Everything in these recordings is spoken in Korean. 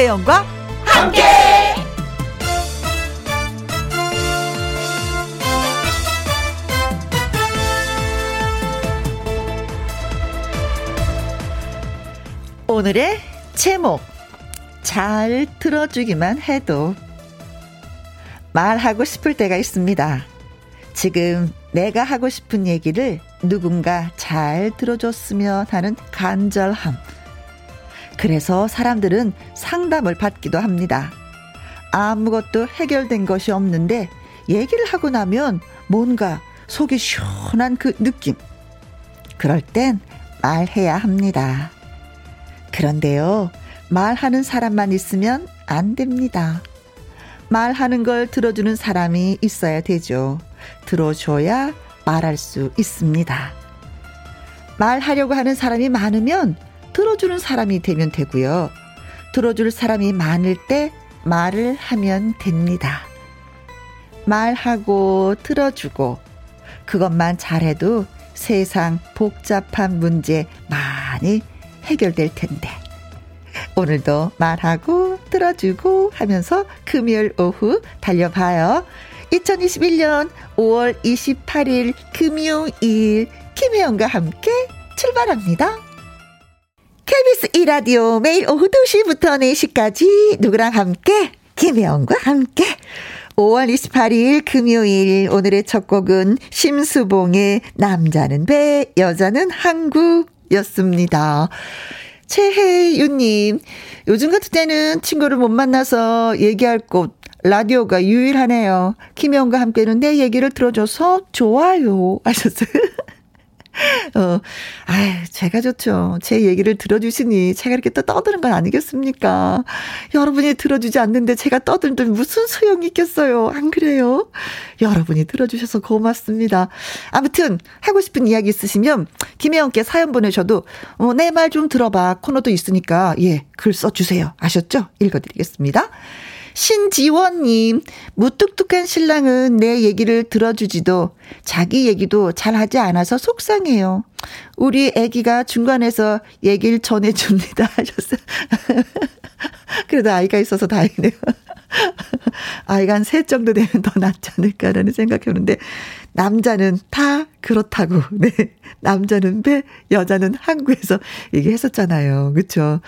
김혜영과 함께. 오늘의 제목 잘 들어주기만 해도 말하고 싶을 때가 있습니다. 지금 내가 하고 싶은 얘기를 누군가 잘 들어줬으면 하는 간절함. 그래서 사람들은 상담을 받기도 합니다. 아무것도 해결된 것이 없는데 얘기를 하고 나면 뭔가 속이 시원한 그 느낌. 그럴 땐 말해야 합니다. 그런데요, 말하는 사람만 있으면 안 됩니다. 말하는 걸 들어주는 사람이 있어야 되죠. 들어줘야 말할 수 있습니다. 말하려고 하는 사람이 많으면 들어주는 사람이 되면 되고요. 들어줄 사람이 많을 때 말을 하면 됩니다. 말하고 들어주고 그것만 잘해도 세상 복잡한 문제 많이 해결될 텐데. 오늘도 말하고 들어주고 하면서 금요일 오후 달려봐요. 2021년 5월 28일 금요일 김혜영과 함께 출발합니다. KBS 2라디오 매일 오후 2시부터 4시까지 누구랑 함께 김혜영과 함께 5월 28일 금요일 오늘의 첫 곡은 심수봉의 남자는 배 여자는 한국이었습니다. 최혜윤님, 요즘 같은 때는 친구를 못 만나서 얘기할 곳, 라디오가 유일하네요. 김영과 함께는 내 얘기를 들어줘서 좋아요. 하셨어요. 어, 아유, 제가 좋죠. 제 얘기를 들어주시니 제가 이렇게 또 떠드는 건 아니겠습니까? 여러분이 들어주지 않는데 제가 떠들들 무슨 소용이 있겠어요? 안 그래요? 여러분이 들어주셔서 고맙습니다. 아무튼, 하고 싶은 이야기 있으시면, 김혜영께 사연 보내셔도, 어, 내 말 좀 들어봐. 코너도 있으니까, 예, 글 써주세요. 아셨죠? 읽어드리겠습니다. 신지원님, 무뚝뚝한 신랑은 내 얘기를 들어주지도 자기 얘기도 잘 하지 않아서 속상해요. 우리 애기가 중간에서 얘기를 전해줍니다. 하셨어요. 그래도 아이가 있어서 다행이네요. 아이가 한 셋 정도 되면 더 낫지 않을까라는 생각해보는데, 남자는 다 그렇다고, 네. 남자는 배, 여자는 항구에서 얘기했었잖아요. 그쵸?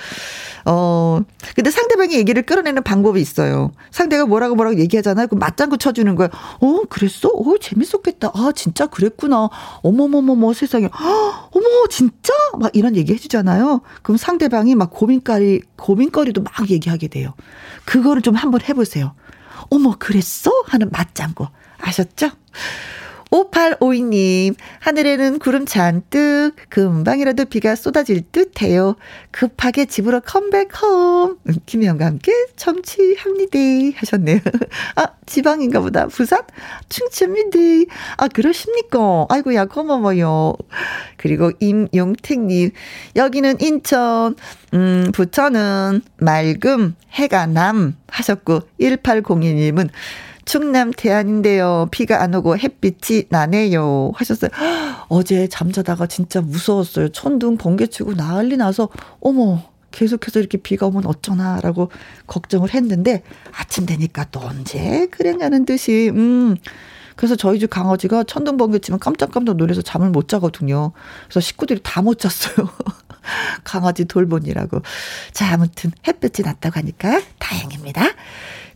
어, 근데 상대방이 얘기를 끌어내는 방법이 있어요. 상대가 뭐라고 뭐라고 얘기하잖아요. 그 맞장구 쳐주는 거예요. 어, 그랬어? 어, 재밌었겠다. 아, 진짜 그랬구나. 어머머머머 세상에. 어, 어머, 진짜? 막 이런 얘기 해주잖아요. 그럼 상대방이 막 고민거리, 고민거리도 막 얘기하게 돼요. 그거를 좀 한번 해보세요. 어머, 그랬어? 하는 맞장구. 아셨죠? 5852님, 하늘에는 구름 잔뜩, 금방이라도 비가 쏟아질 듯 해요. 급하게 집으로 컴백홈. 음, 김혜영과 함께 청취합니다. 하셨네요. 아, 지방인가 보다. 부산? 충청입니다. 아, 그러십니까? 아이고야, 고마워요. 그리고 임용택님, 여기는 인천, 음, 부천은 맑음, 해가 남 하셨고, 1802님은 충남 대안인데요. 비가 안 오고 햇빛이 나네요. 하셨어요. 어제 잠자다가 진짜 무서웠어요. 천둥 번개 치고 난리 나서 어머 계속해서 이렇게 비가 오면 어쩌나라고 걱정을 했는데 아침 되니까 또 언제 그랬냐는 듯이 음 그래서 저희 집 강아지가 천둥 번개 치면 깜짝깜짝 놀라서 잠을 못 자거든요. 그래서 식구들이 다 못 잤어요. 강아지 돌보니라고. 자, 아무튼 햇볕이 났다고 하니까 다행입니다.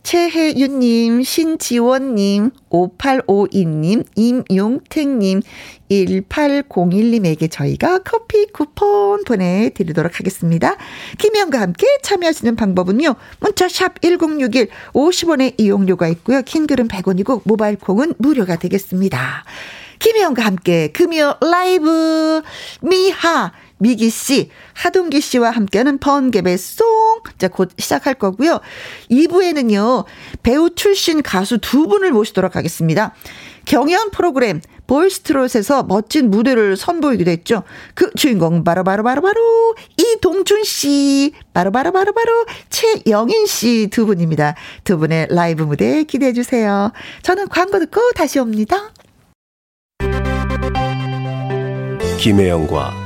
최혜윤님, 신지원님, 5852님, 임용택님, 1801님에게 저희가 커피 쿠폰 보내드리도록 하겠습니다. 김혜영과 함께 참여하시는 방법은요. 문자샵 1061 50원의 이용료가 있고요. 킹글은 100원이고 모바일 콩은 무료가 되겠습니다. 김혜영과 함께 금요 라이브 미하 미기 씨, 하동기 씨와 함께하는 번개배 송. 자, 곧 시작할 거고요. 2부에는요, 배우 출신 가수 두 분을 모시도록 하겠습니다. 경연 프로그램 보이스트롯에서 멋진 무대를 선보이기도 했죠. 그 주인공 바로바로바로바로 이동준 씨, 바로바로바로 바로 최영인 씨 두 분입니다. 두 분의 라이브 무대 기대해 주세요. 저는 광고 듣고 다시 옵니다. 김혜영과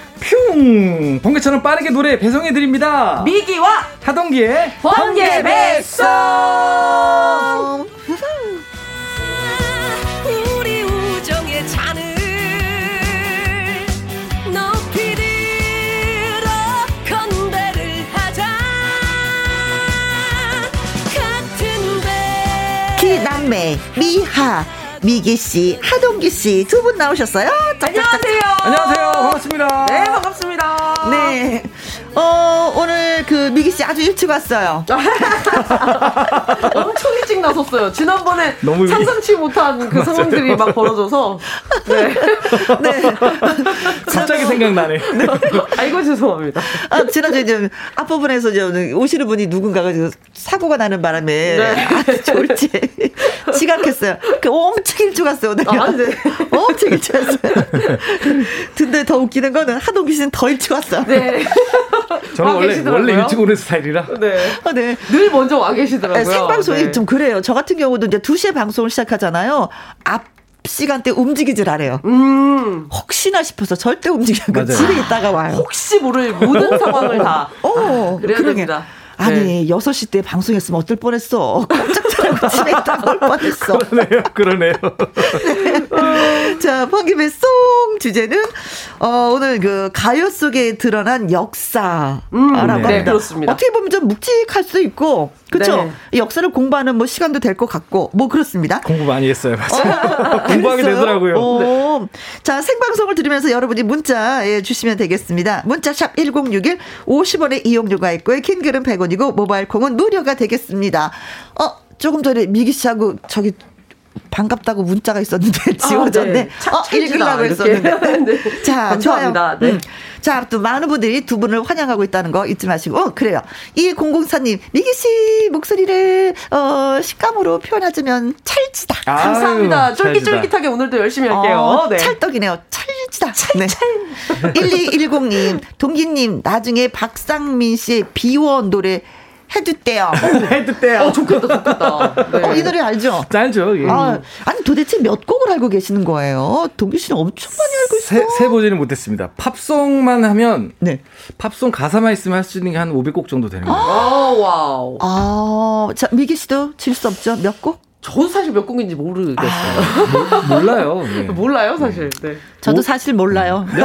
퓨! 번개처럼 빠르게 노래 배송해드립니다. 미기와 하동기의 번개 배송! 우리 우정의 잔을 높이 들어 건배를 하자 같은 배 기남매 미하 미기 씨, 하동기 씨 두 분 나오셨어요. 안녕하세요. 안녕하세요. 반갑습니다. 네, 반갑습니다. 네. 어, 오늘 그 미기 씨 아주 일찍 왔어요. 엄청 일찍 나섰어요. 지난번에 너무 상상치 못한 그 상황들이 막 벌어져서. 네. 네. 갑자기 생각나네. 네. 아이고, 죄송합니다. 아, 지난주에 좀 앞부분에서 좀 오시는 분이 누군가가 사고가 나는 바람에 네. 아, 졸지 지각했어요. 그 엄청 일찍 왔어요, 오늘. 아, 네. 엄청 일찍 왔어요. 근데 더 웃기는 거는 하동기 씨는 더 일찍 왔어요. 네. 저는 원래, 계시더라고요. 원래 일찍 오는 스타일이라. 네. 아, 네. 늘 먼저 와 계시더라고요. 네, 생방송이 네. 좀 그래요. 저 같은 경우도 이제 2시에 방송을 시작하잖아요. 앞 시간대 움직이질 않아요. 음. 혹시나 싶어서 절대 움직이지 않고 집에 있다가 와요. 혹시 모를 모든 상황을 다. 어, 아, 그래야 그러게. 됩니다. 아니, 네. 6시 때 방송했으면 어떨 뻔했어. 깜짝 놀라고 집에 있다가 올 뻔했어. 그러네요, 그러네요. 네. 자, 번김의 송 주제는, 어, 오늘 그 가요 속에 드러난 역사라고 음, 네. 합니다. 네, 그렇습니다. 어떻게 보면 좀 묵직할 수도 있고, 그렇죠. 네. 역사를 공부하는 뭐 시간도 될 것 같고 뭐 그렇습니다. 공부 많이 했어요, 맞아요. 어, 공부하게 되더라고요. 네. 자 생방송을 들으면서 여러분이 문자 예, 주시면 되겠습니다. 문자 샵 1061 50원의 이용료가 있고요. 킹글은 100원 이고 모바일 콩은 무료가 되겠습니다. 어 조금 전에 미기 씨하고 저기 반갑다고 문자가 있었는데 지워졌네. 아, 네. 어, 읽으려고 했었는데. 네. 자, 감사합니다. 네. 음. 자, 또 많은 분들이 두 분을 환영하고 있다는 거 잊지 마시고. 어, 그래요. 이 공공사님, 미기 씨 목소리를 어, 식감으로 표현하자면 찰지다. 아유, 감사합니다. 쫄깃쫄깃하게 오늘도 열심히 할게요. 어, 네. 찰떡이네요. 찰지다. 찰, 네. 찰. 1210님, 동기님, 나중에 박상민 씨의 비원 노래 해두대요. 해두대요. 어, 좋겠다, 좋겠다. 네. 어, 이 노래 알죠? 알죠. 예. 아, 아니, 도대체 몇 곡을 알고 계시는 거예요? 동규 씨는 엄청 많이 알고 있어요. 세, 세 보지는 못했습니다. 팝송만 하면, 네. 팝송 가사만 있으면 할 수 있는 게 한 500곡 정도 되는 거예요. 아, 와우. 아, 자, 미기 씨도 질 수 없죠? 몇 곡? 저도 사실 몇 곡인지 모르겠어요. 아, 몰라요. 네. 몰라요, 사실. 네. 저도 오? 사실 몰라요.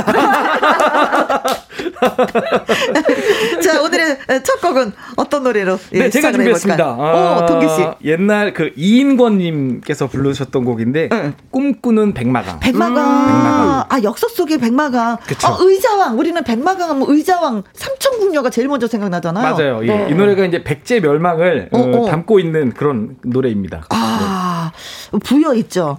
자, 오늘의 첫 곡은 어떤 노래로? 네, 예, 제가 준비했습니다. 아, 오, 동기 씨. 옛날 그 이인권님께서 부르셨던 곡인데, 응. 꿈꾸는 백마강. 백마강. 음. 백마강. 아, 역사 속의 백마강. 그쵸. 어, 의자왕. 우리는 백마강 하면 의자왕, 삼천궁녀가 제일 먼저 생각나잖아요. 맞아요. 네. 이, 이, 노래가 이제 백제 멸망을 어, 어. 담고 있는 그런 노래입니다. 아, 네. 부여 있죠.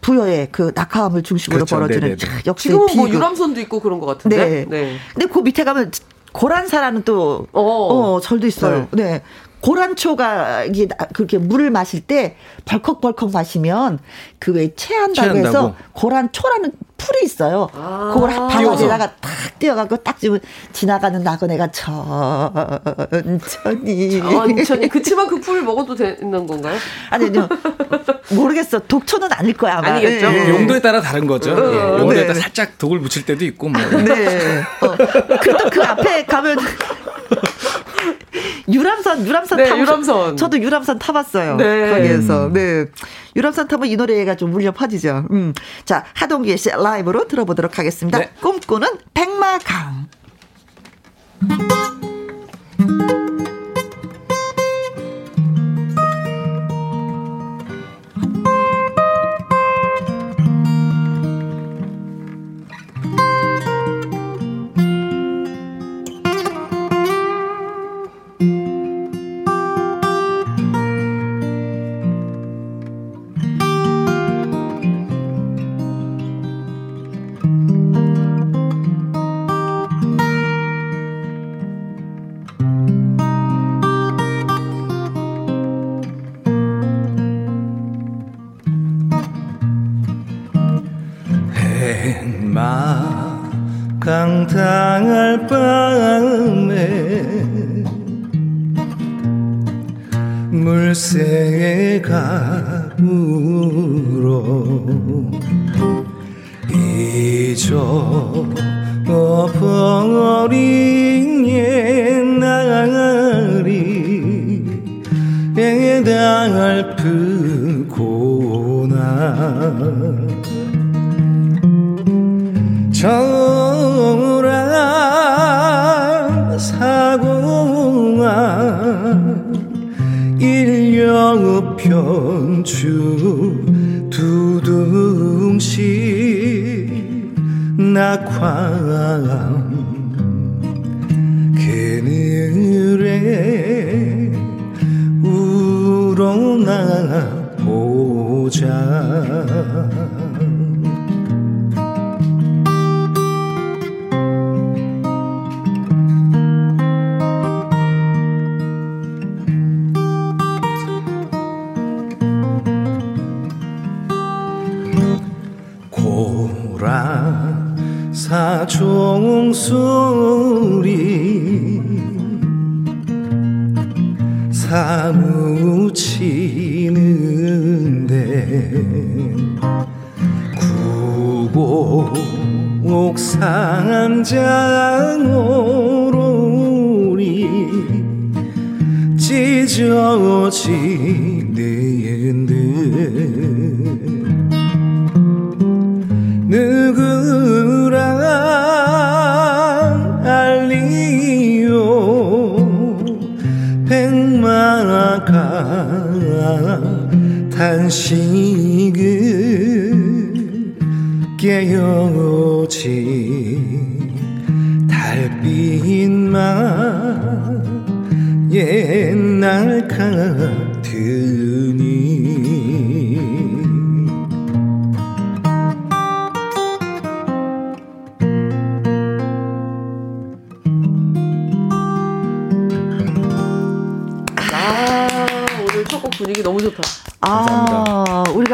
부여의 그 낙하함을 중심으로 그렇죠. 벌어지는 역시 지금 뭐 유람선도 있고 그런 것 같은데. 네. 네. 근데 그 밑에 가면 고란사라는 또 어, 어 절도 있어요. 네. 네. 고란초가 이게 그렇게 물을 마실 때 벌컥벌컥 마시면 그 왜 체한다고 해서 고란초라는 풀이 있어요. 아~ 그걸 바다에다가 탁 띄어갖고 딱 지금 지나가는 나그네가 천천히. 천천히. 그치만 그 풀을 먹어도 되는 건가요? 아니, 요 모르겠어. 독초는 아닐 거야, 아마. 아니겠죠. 네. 용도에 따라 다른 거죠. 어, 예. 용도에 네. 따라 살짝 독을 묻힐 때도 있고, 뭐. 네. 어. 그또 그 앞에 가면 유람선, 유람선 네, 타고 유람선. 저도 유람선 타봤어요. 네. 거기에서. 네. 유람선 타면 이 노래가 좀 울려 퍼지죠. 음. 자, 하동기 씨 라이브로 들어보도록 하겠습니다. 네. 꿈꾸는 백마강.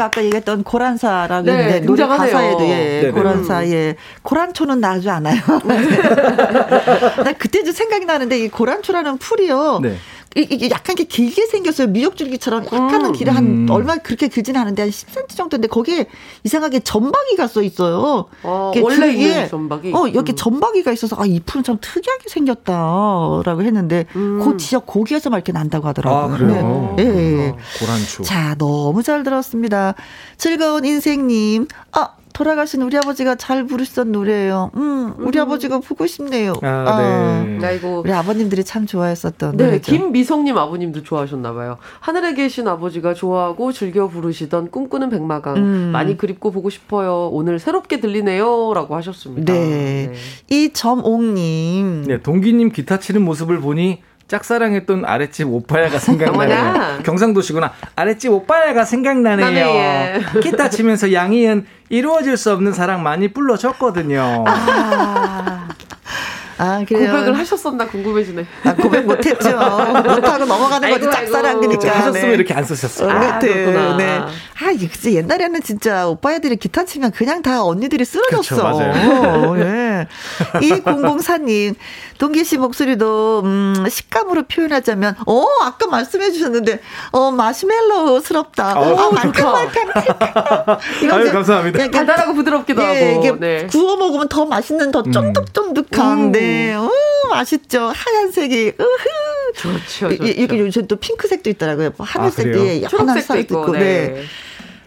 아, 아까 얘기했던 고란사라고 네, 했는데 노래 가사에도 예, 네, 고란사 예. 고란초는 나지 않아요. 나 그때 도 생각이 나는데 이 고란초라는 풀이요. 네. 이게 약간 게 길게 생겼어요. 미역줄기처럼 약간은 음. 길이 한 음. 얼마 그렇게 길지는 않은데 한 10cm 정도인데 거기에 이상하게 전박이가 써 있어요. 아, 원래 있는 전박이. 어 여기 음. 전박이가 있어서 아 이 풀은 참 특이하게 생겼다라고 했는데 음. 그 지역 고기에서만 이렇게 난다고 하더라고요. 아, 그래요? 네. 네. 어, 고란초. 자 너무 잘 들었습니다. 즐거운 인생님. 아 돌아가신 우리 아버지가 잘 부르시던 노래예요. 음, 우리 음. 아버지가 보고 싶네요. 아, 아 네. 아이고. 우리 아버님들이 참 좋아했었던 네, 노래죠. 김미성님 아버님도 좋아하셨나 봐요. 하늘에 계신 아버지가 좋아하고 즐겨 부르시던 꿈꾸는 백마강 음. 많이 그립고 보고 싶어요. 오늘 새롭게 들리네요라고 하셨습니다. 네. 네. 이점옥님. 네, 동기님 기타 치는 모습을 보니 짝사랑했던 아랫집 오빠야가 생각나네요. 경상도시구나. 아랫집 오빠야가 생각나네요. 예. 기타 치면서 양희은 이루어질 수 없는 사랑 많이 불러줬거든요. 아. 아, 그래요. 고백을 하셨었나 궁금해지네. 아, 고백 못했죠. 못하고 넘어가는 거지, 짝사랑이니까. 하셨으면 네. 이렇게 안 쓰셨어요. 아, 그렇구나. 네. 아, 이게 진짜 옛날에는 진짜 오빠애들이 기타 치면 그냥 다 언니들이 쓰러졌어. 그렇죠, 맞아요. 어, 네. 이 공공사님, 동기 씨 목소리도, 음, 식감으로 표현하자면, 어, 아까 말씀해 주셨는데, 어, 마시멜로스럽다. 어, 어 말캉말캉. 아유, 감사합니다. 달달하고 부드럽기도 예, 하고. 이게 네. 구워 먹으면 더 맛있는, 더 쫀득쫀득한. 음. 네. 네, 어, 맛있죠. 하얀색이, 으흐. 좋죠, 좋죠. 이게 요즘 또 핑크색도 있더라고요. 하늘색도 아, 예, 초록색도 있고. 있고. 네. 네.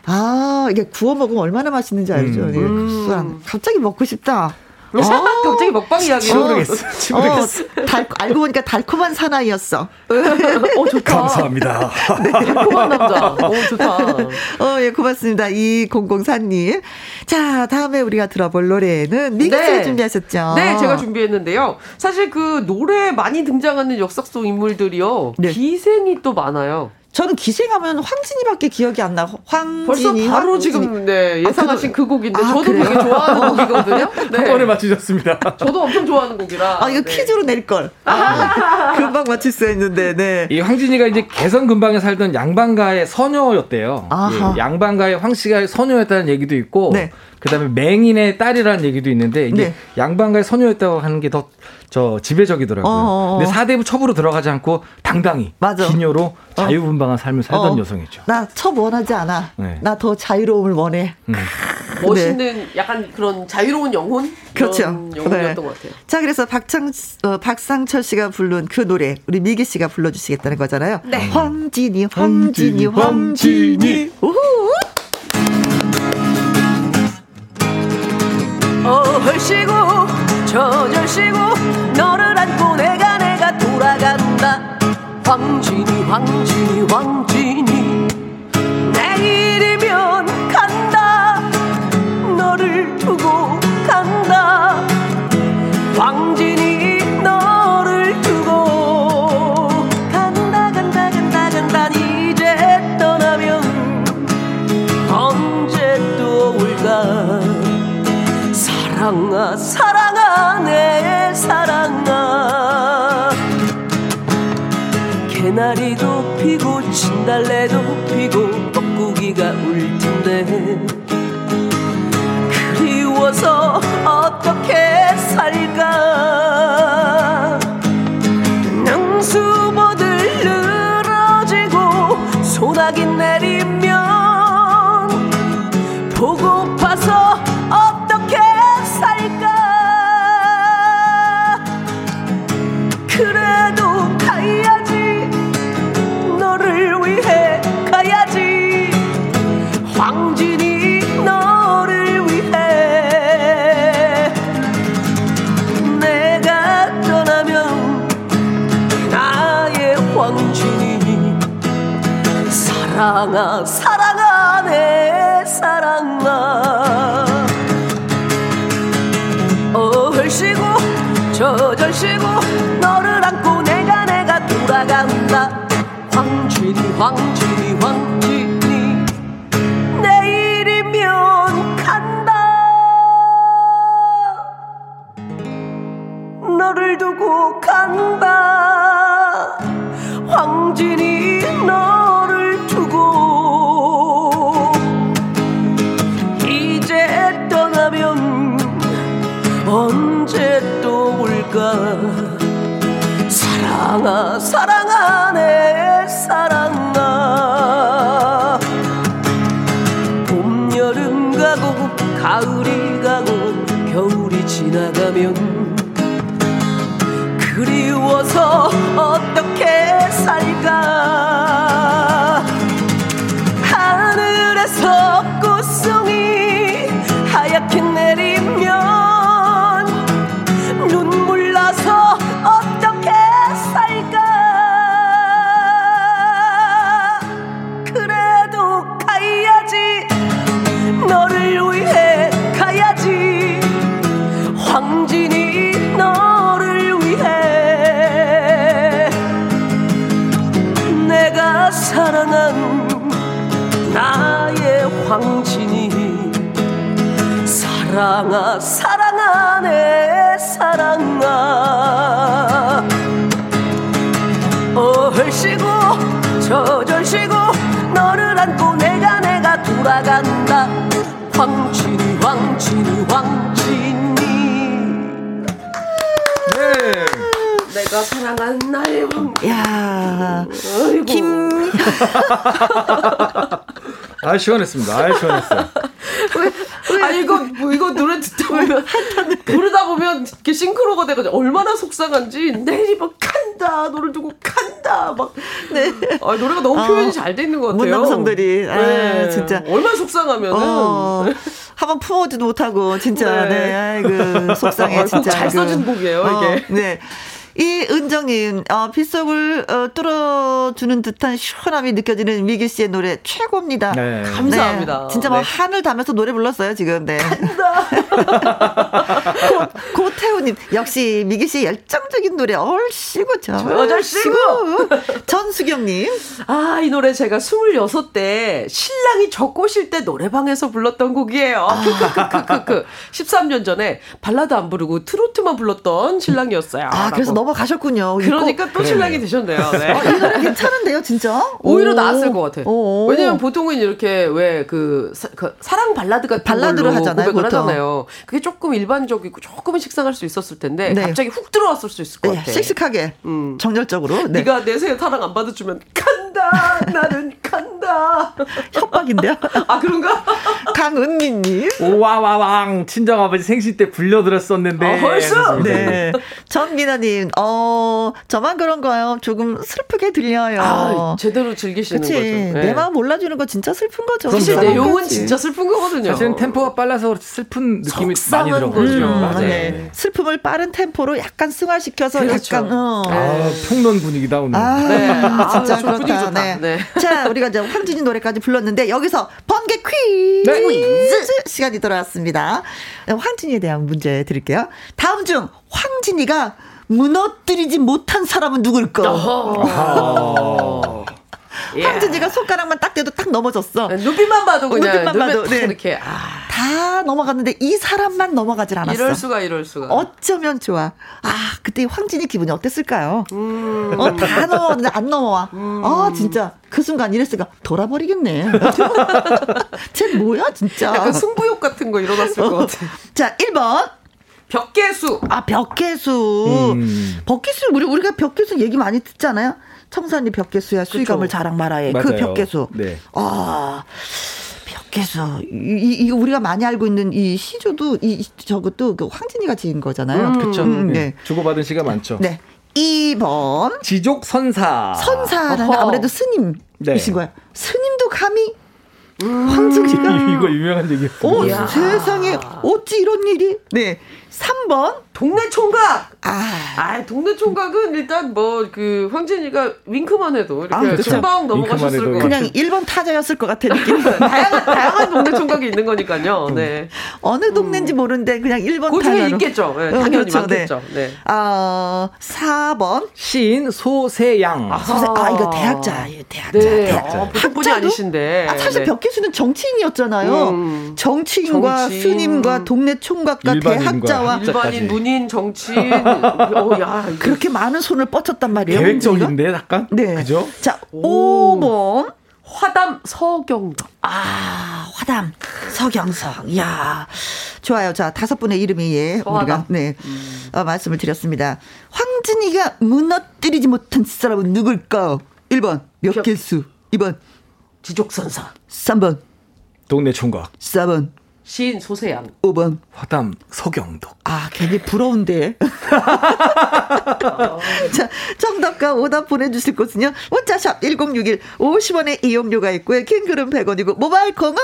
아, 이게 구워 먹으면 얼마나 맛있는지 알죠. 음. 네, 음. 갑자기 먹고 싶다. 어? 갑자기 먹방 이야기. 치모르겠어. 치모르겠어. 어, 달, 알고 보니까 달콤한 사나이였어. 어, 좋다. 감사합니다. 네. 달콤한 남자. 어, 좋다. 어, 예, 고맙습니다. 이 공공사님. 자, 다음에 우리가 들어볼 노래는 미기 씨가 네. 준비하셨죠? 네, 제가 준비했는데요. 사실 그 노래에 많이 등장하는 역사 속 인물들이요. 네. 기생이 또 많아요. 저는 기생하면 황진이밖에 기억이 안 나. 황진이 벌써 바로 황진이. 지금 네, 예상하신 아, 그, 그 곡인데 아, 저도 그래요? 되게 좋아하는 곡이거든요. 네. 한 번에 맞추셨습니다. 저도 엄청 좋아하는 곡이라. 아 이거 네. 퀴즈로 낼 걸. 아, 금방 맞출 수 있는데. 네. 이 황진이가 이제 개성 근방에 살던 양반가의 서녀였대요. 예, 양반가의 황 씨가 서녀였다는 얘기도 있고. 네. 그다음에 맹인의 딸이라는 얘기도 있는데 이게 네. 양반가의 소녀였다고 하는 게 더 저 지배적이더라고요. 어어어. 어, 어. 근데 사대부 첩으로 들어가지 않고 당당히 맞아. 기녀로 어. 자유분방한 삶을 살던 어. 여성이죠. 나 첩 원하지 않아. 네. 나더 자유로움을 원해. 음. 멋있는 네. 약간 그런 자유로운 영혼 그렇죠. 영혼이었던 네. 것 같아요. 자 그래서 박창 어, 박상철 씨가 부른 그 노래 우리 미기 씨가 불러주시겠다는 거잖아요. 네. 황진이 황진이 황진이. 우후. 어헐시고 저 절시고 너를 안고 내가 내가 돌아간다. 황진이 황진이 황 달래도 피고 뻐꾸기가 울 텐데. 그리워서 어떻게 사랑아 사랑아 내 사랑아. 얼씨고 저절씨고 너를 안고 내가 내가 돌아간다. 황진이 황진이 황진이. 내일이면 간다. 너를 두고 간다. 황진이 사랑아 사랑아 황진이 사랑아 사랑아 내 사랑아 얼씨고 저절씨고 너를 안고 내가 내가 돌아간다 황진이 황진이 황진이 네 내가 사랑한 나의 왕. 야. 김. 아 시원했습니다. 아 시원했어요. 왜, 왜? 아 이거 뭐 이거 노래 듣다 보면 부르다 보면 이렇게 싱크로가 돼가지고 얼마나 속상한지 내일이 막 간다 너를 두고 간다 막. 네. 아 노래가 너무 표현이 어, 잘돼 있는 것 같아요. 문남성들이 아 네. 진짜 얼마나 속상하면은. 어. 한번 품어지도 못하고 진짜 네, 네. 아이고 속상해 진짜 잘 써진 곡이에요 어, 이게 네 이 은정님, 어, 빗속을 어, 뚫어주는 듯한 시원함이 느껴지는 미기 씨의 노래 최고입니다. 네. 감사합니다. 네. 진짜 막 네. 한을 담면서 노래 불렀어요, 지금. 네. 고태우님, 이은경님, 역시 미기 씨 열정적인 노래 얼씨구 저. 얼씨구. 전수경님. 아, 이 노래 제가 26대 신랑이 저 꼬실 때 노래방에서 불렀던 곡이에요. 아. 크크크크크크. 13년 전에 발라드 안 부르고 트로트만 불렀던 신랑이었어요. 아, 그래서 넘어가셨군요. 그러니까 또 신랑이 되셨네요. 네. 어, 이 노래 괜찮은데요, 진짜? 오히려 나았을 것 같아. 왜냐면 보통은 이렇게 왜그 그 사랑 발라드 같은 발라드를 하잖아요. 고백을 보통. 하잖아요. 그게 조금 일반적이고 조금은 식상할 수 있었을 텐데 네. 갑자기 훅 들어왔을 수 있을 것 네, 같아. 씩씩하게, 음. 정열적으로. 네. 네가 내 생에 사랑 안 받아주면 간다. 나는 간다. 협박인데요? 아 그런가? 강은미님. 오와와왕 친정 아버지 생신 때 불려들었었는데. 아, 벌써. 네. 전민아님, 어 저만 그런가요? 조금 슬프게 들려요. 아, 제대로 즐기시는 그치? 거죠. 네. 내 마음 몰라주는 거 진짜 슬픈 거죠. 사실 내용은 진짜 슬픈 거거든요. 사실은 템포가 빨라서 슬픈 느낌이 많이 들어가죠. 음, 네. 네. 슬픔을 빠른 템포로 약간 승화시켜서 그렇죠. 약간 어. 아, 평론 분위기다 오늘. 아, 네. 아, 진짜 아, 그렇다. 네. 네. 자, 우리가 이제 황진이 노래까지 불렀는데 여기서 번개 퀴즈 네. 시간이 돌아왔습니다. 황진이에 대한 문제 드릴게요. 다음 중 황진이가 무너뜨리지 못한 사람은 누굴까? 황진이가 손가락만 딱 대도 딱 넘어졌어. 네, 눈빛만 봐도 그냥 눈빛만 봐도 네. 이렇게 아. 다 넘어갔는데 이 사람만 넘어가질 않았어. 이럴 수가 이럴 수가. 어쩌면 좋아. 아 그때 황진이 기분이 어땠을까요? 음. 어다 넘어갔는데 안 넘어와. 음. 아 진짜 그 순간 이랬으니까 돌아버리겠네. 쟤 뭐야 진짜. 약간 승부욕 같은 거 일어났을 것 같아. 자 1번. 벽계수. 아, 벽계수. 음. 벽계수, 우리, 우리가 벽계수 얘기 많이 듣잖아요? 청산리 벽계수야, 수의감을 자랑 말아에. 그 벽계수. 네. 아. 벽계수. 이, 이거 우리가 많이 알고 있는 이 시조도, 이, 저것도 그 황진이가 지은 거잖아요. 음, 그쵸. 음, 네. 주고받은 시가 많죠. 네. 2번. 지족 선사. 선사는 어허. 아무래도 스님이신 네. 거예요. 스님도 감히 음. 황진이가. 이거 유명한 얘기예요. 오, 세상에, 어찌 이런 일이? 네. 3번 동네 총각. 아, 아 동네 총각은 일단 뭐 그 황진이가 윙크만 해도 이렇게 아, 금방 넘어가셨을 것 같아요. 그냥 1번 타자였을 것 같은 느낌. 다양한 다양한 동네 총각이 있는 거니까요. 네. 어느 동네인지 음. 모르는데 그냥 1번 그 중에 있겠죠. 네, 당연히 그렇죠. 많겠죠. 네. 네. 아, 4번 시인 소세양. 아, 소세, 아 이거 대학자. 대학자. 네. 대학자. 어, 보통 분이 아니신데. 아, 사실 네. 벽기수는 정치인이었잖아요. 음. 정치인과 정치인. 스님과 동네 총각과 대학자와 아, 일반인 문인 정치인 어, 야, 그렇게 많은 손을 뻗쳤단 말이에요. 계획적인데 약간 네. 그죠? 자, 오. 5번 화담 서경덕. 아, 화담 서경석. 이야. 좋아요. 자, 다섯 분의 이름이 예, 우리가 네. 음. 어, 말씀을 드렸습니다. 황진이가 무너뜨리지 못한 사람은 누굴까? 1번 몇길수 2번 지족선사 3번 동네 총각 4번 시인 소세양. 5번. 화담 서경덕. 아, 괜히 부러운데. 자, 정답과 오답 보내주실 곳은요. 문자샵 1061 50원의 이용료가 있고요. 킹글은 100원이고 모바일 콩은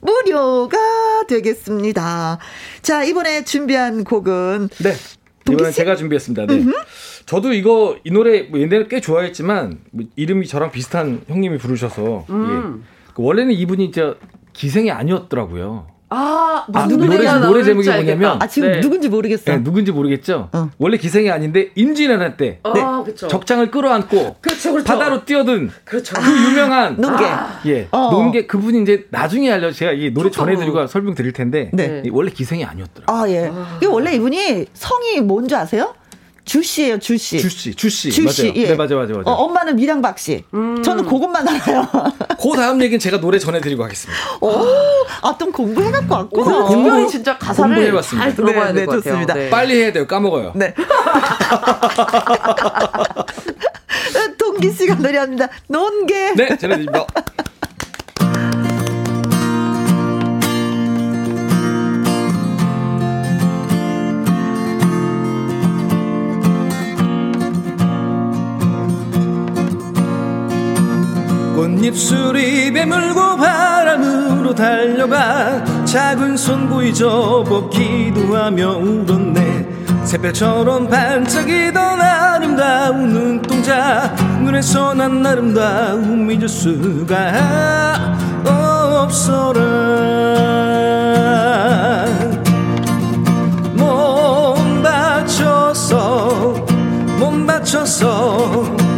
무료가 되겠습니다. 자, 이번에 준비한 곡은 네. 이번엔 제가 준비했습니다. 네. 저도 이거 이 노래 뭐 옛날에 꽤 좋아했지만 뭐 이름이 저랑 비슷한 형님이 부르셔서 음. 예. 원래는 이분이 저 기생이 아니었더라고요. 아, 아 노래, 노래 제목이 뭐냐면 아 지금 네. 누군지 모르겠어. 네, 누군지 모르겠죠. 어. 원래 기생이 아닌데 임진왜란 때 아, 네. 그렇죠. 적장을 끌어안고 그렇죠, 그렇죠. 바다로 뛰어든 그렇죠. 그 유명한 논개. 아, 예, 어. 논개 그분이 이제 나중에 알려 제가 이 노래 전해드리고 설명드릴 텐데 네. 원래 기생이 아니었더라고요. 아 예. 아. 이게 원래 이분이 성이 뭔지 아세요? 주씨예요, 주씨. 주씨, 주씨. 주씨. 맞아요. 예. 네, 맞아요, 맞아요, 맞아요. 어, 엄마는 미량박 씨. 음. 저는 그것만 알아요. 그 다음 얘기는 제가 노래 전해드리고 하겠습니다. 오, 아, 좀 공부해갖고 왔구나. 공부 진짜 가사를 공부해봤습니다. 잘 들어봐야 네, 될것 네, 같아요. 네. 빨리 해야 돼요. 까먹어요. 네. 동기 씨가 노래합니다. 논개. 네, 전해드립니다. 꽃잎술이 배물고 바람으로 달려가 작은 손 보이죠 벗기도 하며 울었네. 새별처럼 반짝이던 아름다운 눈동자 눈에서 난 아름다움 잊을 수가 없어라. 몸 다쳐서 몸 다쳐서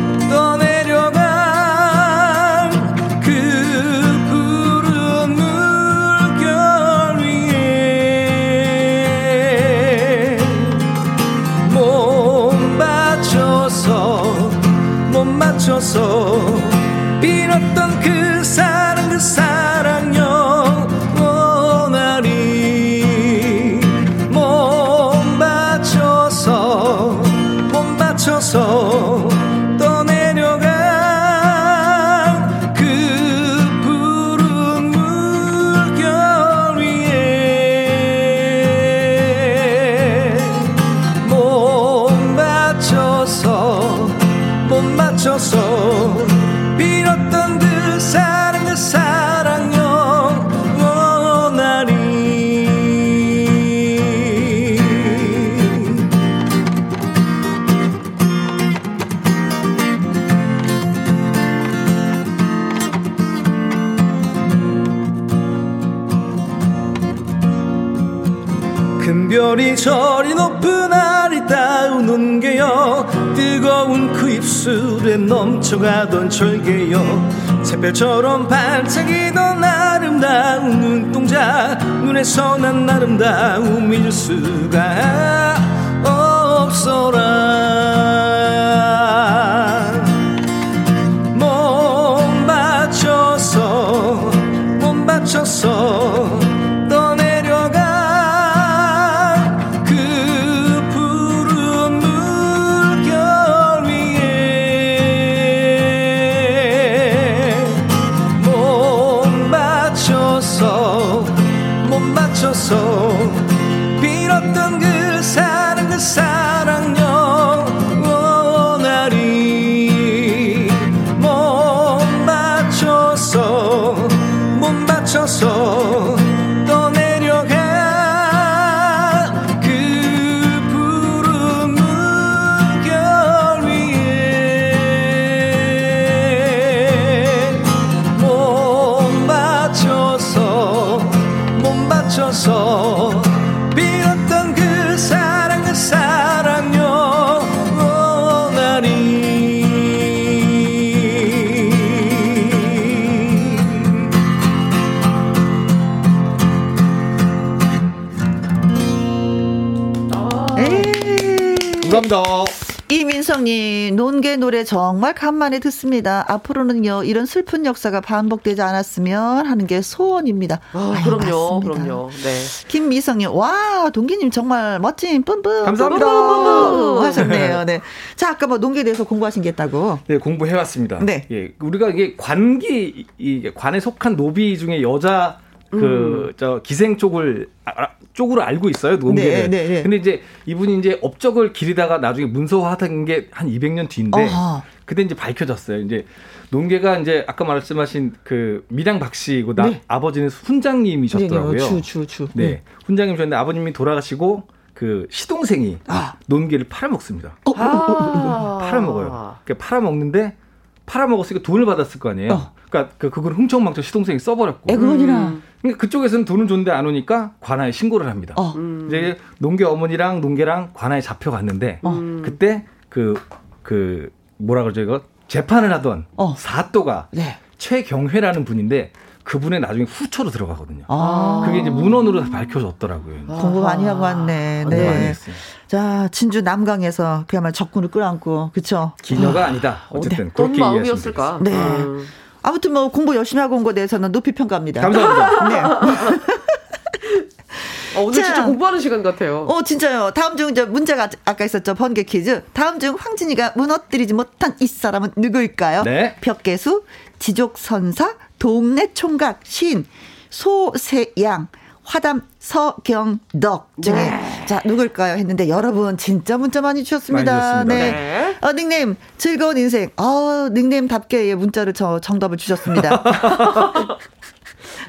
넘쳐가던 절개요. 새별처럼 반짝이던 아름다운 눈동자. 눈에서 난 아름다움이 잊을 수가 없어라. 몸 바쳐서 몸 바쳐서 노래 정말 간만에 듣습니다. 앞으로는요, 이런 슬픈 역사가 반복되지 않았으면 하는 게 소원입니다. 아, 아유, 그럼요, 맞습니다. 그럼요. 네. 김미성님, 와, 동기님 정말 멋진, 뿜뿜. 감사합니다. 뿜뿜 하셨네요. 네. 자, 아까 뭐 논개에 대해서 공부하신 게 있다고. 네, 공부해왔습니다. 네. 예, 우리가 이게 관기, 이 관에 속한 노비 중에 여자 그저 음. 기생 쪽을 아, 쪽으로 알고 있어요 농계를. 네, 네, 네. 근데 이제 이분이 이제 업적을 기리다가 나중에 문서화하던 게 한 200년 뒤인데 어허. 그때 이제 밝혀졌어요. 이제 농계가 이제 아까 말씀하신 그 밀양 박 씨고 나 네. 아버지는 훈장님이셨더라고요. 주, 주, 주. 네. 네. 훈장님이셨는데 아버님이 돌아가시고 그 시동생이 아. 논계를 팔아먹습니다. 어. 아. 팔아먹어요. 그러니까 팔아먹는데 팔아먹었으니까 돈을 받았을 거 아니에요. 어. 그러니까 그 그걸 흥청망청 시동생이 써버렸고. 애그원이라. 음. 그러니까 그쪽에서는 돈은 줬는데 안 오니까 관아에 신고를 합니다. 어. 음. 이제 농계 어머니랑 농계랑 관아에 잡혀갔는데 어. 그때 그그 그 뭐라 그러죠 이거 재판을 하던 어. 사또가 네. 최경회라는 분인데 그분의 나중에 후처로 들어가거든요. 아. 그게 이제 문헌으로 밝혀졌더라고요. 아. 공부 많이 하고 왔네. 네. 많이 했어요. 자, 진주 남강에서 그야말로 적군을 끌어안고, 그쵸? 기녀가 아. 니다 어쨌든. 네. 그렇게 마음이었을까? 네. 음. 아무튼 뭐 공부 열심히 하고 온 거에 대해서는 높이 평가합니다. 감사합니다. 네. 어, 오늘 자, 진짜 공부하는 시간 같아요. 어, 진짜요. 다음 중 이제 문제가 아까 있었죠. 번개 퀴즈. 다음 중 황진이가 무너뜨리지 못한 이 사람은 누구일까요? 네. 벽계수, 지족선사, 동네 총각, 신, 소세양, 화담 서경덕 중에 네. 자 누굴까요 했는데 여러분 진짜 문자 많이 주셨습니다. 많이 네. 네. 어, 닉네임 즐거운 인생. 어, 닉네임답게 문자를 저 정답을 주셨습니다.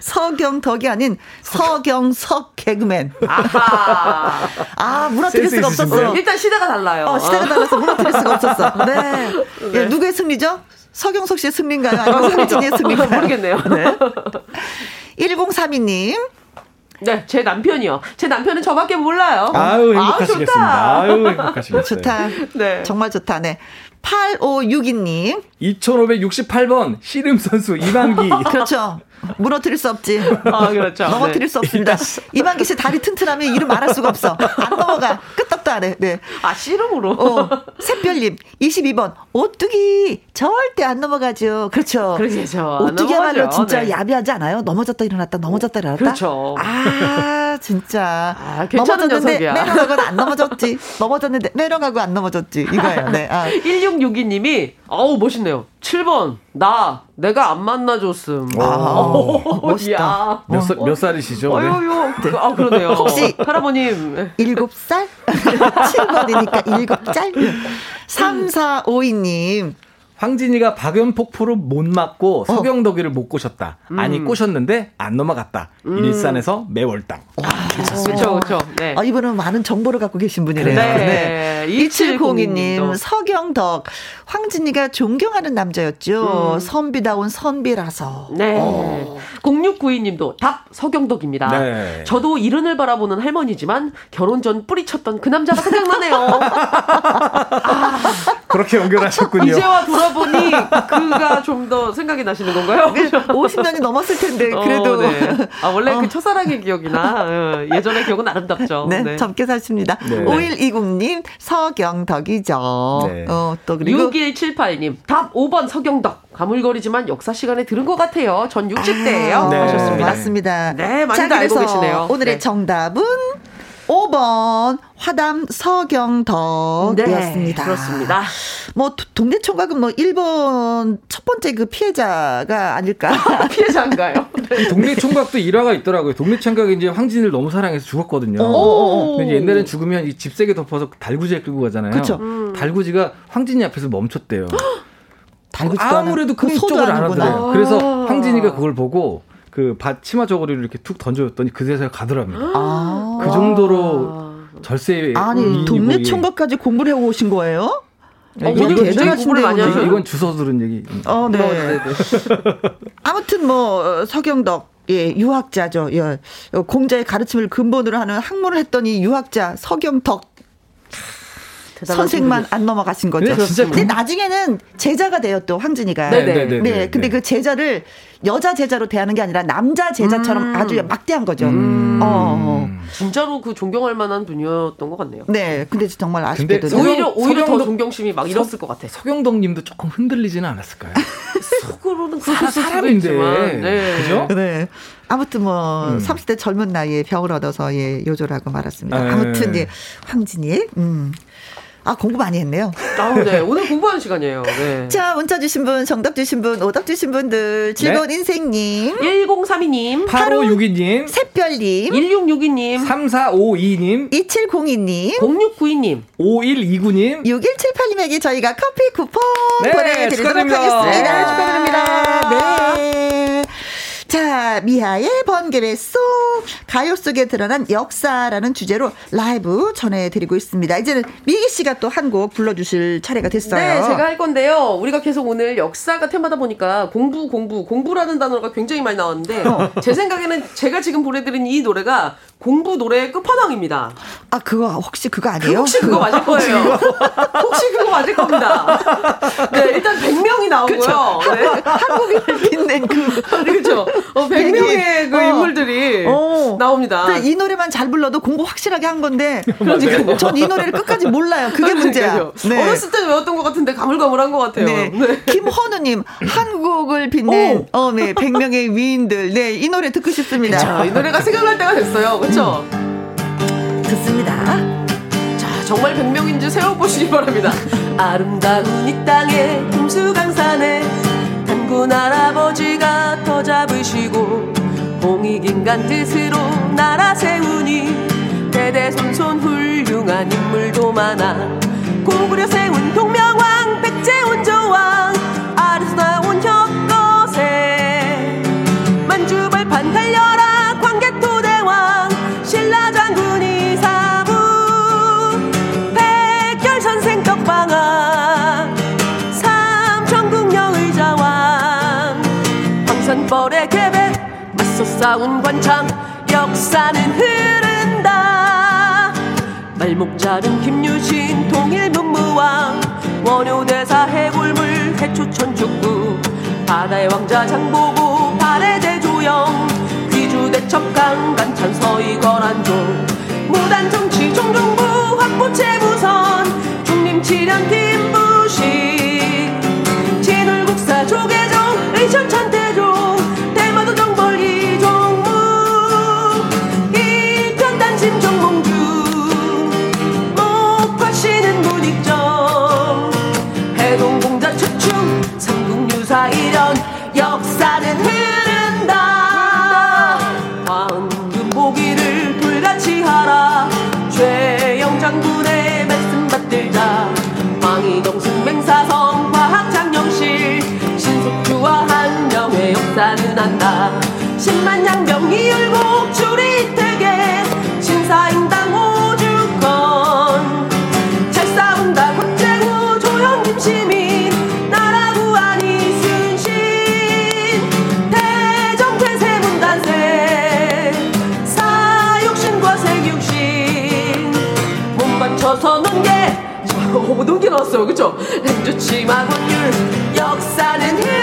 서경덕이 아닌 서경석 개그맨. 아하. 아, 무너뜨릴 수가 없었어. 일단 시대가 달라요. 어, 시대가 달라서 무너뜨릴 수가 없었어. 네. 네. 예, 누구의 승리죠? 서경석 씨의 승리인가요? 아니면 손진이의 승리인가요? 모르겠네요. 네. 1032님. 네, 제 남편이요. 제 남편은 저밖에 몰라요. 아유, 행복하시겠습니다. 아유, 행복하시겠어요. 좋다. 네. 정말 좋다. 네. 8562님. 2568번, 씨름 선수 이만기. 그렇죠. 무너뜨릴 수 없지. 아, 그렇죠. 넘어뜨릴 네. 수 없습니다. 이만기 씨 다리 튼튼하면 이름 말할 수가 없어. 안 넘어가. 끄떡도 속상하네. 네. 아, 씨름으로? 어, 샛별님, 22번. 오뚜기, 절대 안 넘어가죠. 그렇죠. 그렇죠. 오뚜기야말로 진짜 네. 야비하지 않아요? 넘어졌다 일어났다, 넘어졌다 일어났다. 그렇죠. 아, 진짜. 아, 넘어졌는데 매너가고는 안 넘어졌지. 넘어졌는데 매너가고 안 넘어졌지. 이거예요. 네. 아. 1662님이, 어우, 멋있네요. 7번, 나, 내가 안 만나줬음. 아, 오, 멋있다. 몇, 살, 몇 살이시죠? 어유요. 네. 아, 그러네요. 혹시 할아버님. 7살? 7번이니까 7살? 3452님. 황진이가 박연폭포를 못 맞고 어. 서경덕이를 못 꼬셨다. 음. 아니 꼬셨는데 안 넘어갔다. 음. 일산에서 매월당. 와, 그렇죠, 그렇죠. 네. 아, 이분은 많은 정보를 갖고 계신 분이래요. 네. 네. 2702님, 서경덕. 황진이가 존경하는 남자였죠. 음. 선비다운 선비라서. 네. 어. 0692님도 답 서경덕입니다. 네. 저도 이른을 바라보는 할머니지만 결혼 전 뿌리쳤던 그 남자가 생각나네요. 아. 그렇게 연결하셨군요. 이제와 돌아보니 그가 좀 더 생각이 나시는 건가요? 50년이 넘었을 텐데 그래도. 어, 네. 아 원래 어. 그 첫사랑의 기억이나 어, 예전의 기억은 아름답죠. 네, 네. 젊게 사십니다. 네. 5120님 서경덕이죠. 네. 어, 또 그리고 6178님 답 5번 서경덕. 가물거리지만 역사 시간에 들은 것 같아요. 전 60대예요. 아, 네. 하셨습니다. 맞습니다. 네, 많이들 알고 계시네요. 오늘의 네. 정답은 5번 화담 서경덕이었습니다. 네, 그렇습니다. 뭐 동네 총각은 뭐 1번 첫 번째 그 피해자가 아닐까? 피해자인가요? 이 동네 총각도 일화가 있더라고요. 동네 총각이 이제 황진을 너무 사랑해서 죽었거든요. 근데 옛날엔 죽으면 이 집세게 덮어서 달구지에 끌고 가잖아요. 그렇죠. 음. 달구지가 황진이 앞에서 멈췄대요. 달구지 아무래도 그 쪽을 알아들어요. 그래서 황진이가 그걸 보고 그 치마 저고리를 이렇게 툭 던져줬더니 그새서 가더랍니다. 아~ 그 정도로 절세 아니 동네 총각까지 공부를 해오신 거예요? 어, 이건 대단하신데 이건, 이건 주워 들은 얘기. 어, 네. 네, 네. 아무튼 뭐 서경덕 예, 유학자죠. 예. 공자의 가르침을 근본으로 하는 학문을 했더니 유학자 서경덕 선생만 안 넘어가신 거죠. 네, 근데 나중에는 제자가 돼요 또 황진이가. 네네. 네, 네, 네, 근데 그 제자를 여자 제자로 대하는 게 아니라 남자 제자처럼 음. 아주 막대한 거죠. 음. 어. 진짜로 그 존경할 만한 분이었던 것 같네요. 네, 근데 정말 아쉽게도 오히려 오히려 더 존경심이 막 일었을 것 같아. 서경덕님도 조금 흔들리지는 않았을까요? 속으로는 사, 사람인데, 네. 그죠? 네. 아무튼 뭐 음. 30대 젊은 나이에 병을 얻어서 예 요절하고 말았습니다. 네. 아무튼 예 황진이 음. 아, 공부 많이 했네요. 아, 네. 오늘 공부하는 시간이에요. 네. 자, 문자 주신 분, 정답 주신 분, 오답 주신 분들, 즐거운 네. 인생님, 1032님, 8562님, 샛별님, 1662님, 3452님, 2702님, 0692님, 5129님, 6178님에게 저희가 커피 쿠폰 네, 보내드리도록 축하드립니다. 하겠습니다. 네, 축하드립니다. 네. 자, 미하의 번개의 쏙 가요 속에 드러난 역사라는 주제로 라이브 전해드리고 있습니다. 이제는 미기 씨가 또 한 곡 불러주실 차례가 됐어요. 네, 제가 할 건데요. 우리가 계속 오늘 역사가 테마다 보니까 공부, 공부, 공부라는 단어가 굉장히 많이 나왔는데 어. 제 생각에는 제가 지금 보내드린 이 노래가 공부 노래의 끝판왕입니다. 아, 그거 혹시 그거 아니에요? 혹시 그거 맞을 거예요. 혹시 그거 맞을 겁니다. 네, 일단 100명이 나오고요. 네. 한국인을 빛낸 그. 그렇죠. 어, 100명의 그 어. 인물들이 어. 나옵니다. 이 노래만 잘 불러도 공부 확실하게 한 건데. 그러니까 전이 노래를 끝까지 몰라요. 그게 문제야. 네. 어렸을 때 외웠던 것 같은데 가물가물한 것 같아요. 네. 네. 김헌우님, 한국을 빛낸 어, 네, 100명의 위인들. 네, 이 노래 듣고 싶습니다. 그쵸, 이 노래가 생각날 때가 됐어요. 그렇죠? 음. 듣습니다. 자, 정말 100명인지 세워보시기 바랍니다. 아름다운 이 땅에 금수강산에 단군 할아버지가 더 잡으시고 공익인간 뜻으로 나라 세우니 대대손손 훌륭한 인물도 많아 아름다운 관창 역사는 흐른다. 말목 자른 김유신 통일문무왕 원효대사 해골물 해초천축구 바다의 왕자 장보고 발의 대조영 귀주대첩강 간찬 서이거란종 무단정치 종종부 확보채무선 중림치련팀 부식. 진울국사 조계종 의천천 한다. 10만 양병이 율곡 주리태계 신사임당 오주권 잘 싸운다 곽재우 조영 김 시민. 나라 구한 이순신. 대정 태 세문단세. 사육신과 세육신. 몸 바쳐서 논게. 어, 논게 나왔어요. 그쵸? 행주치마 권율 역사는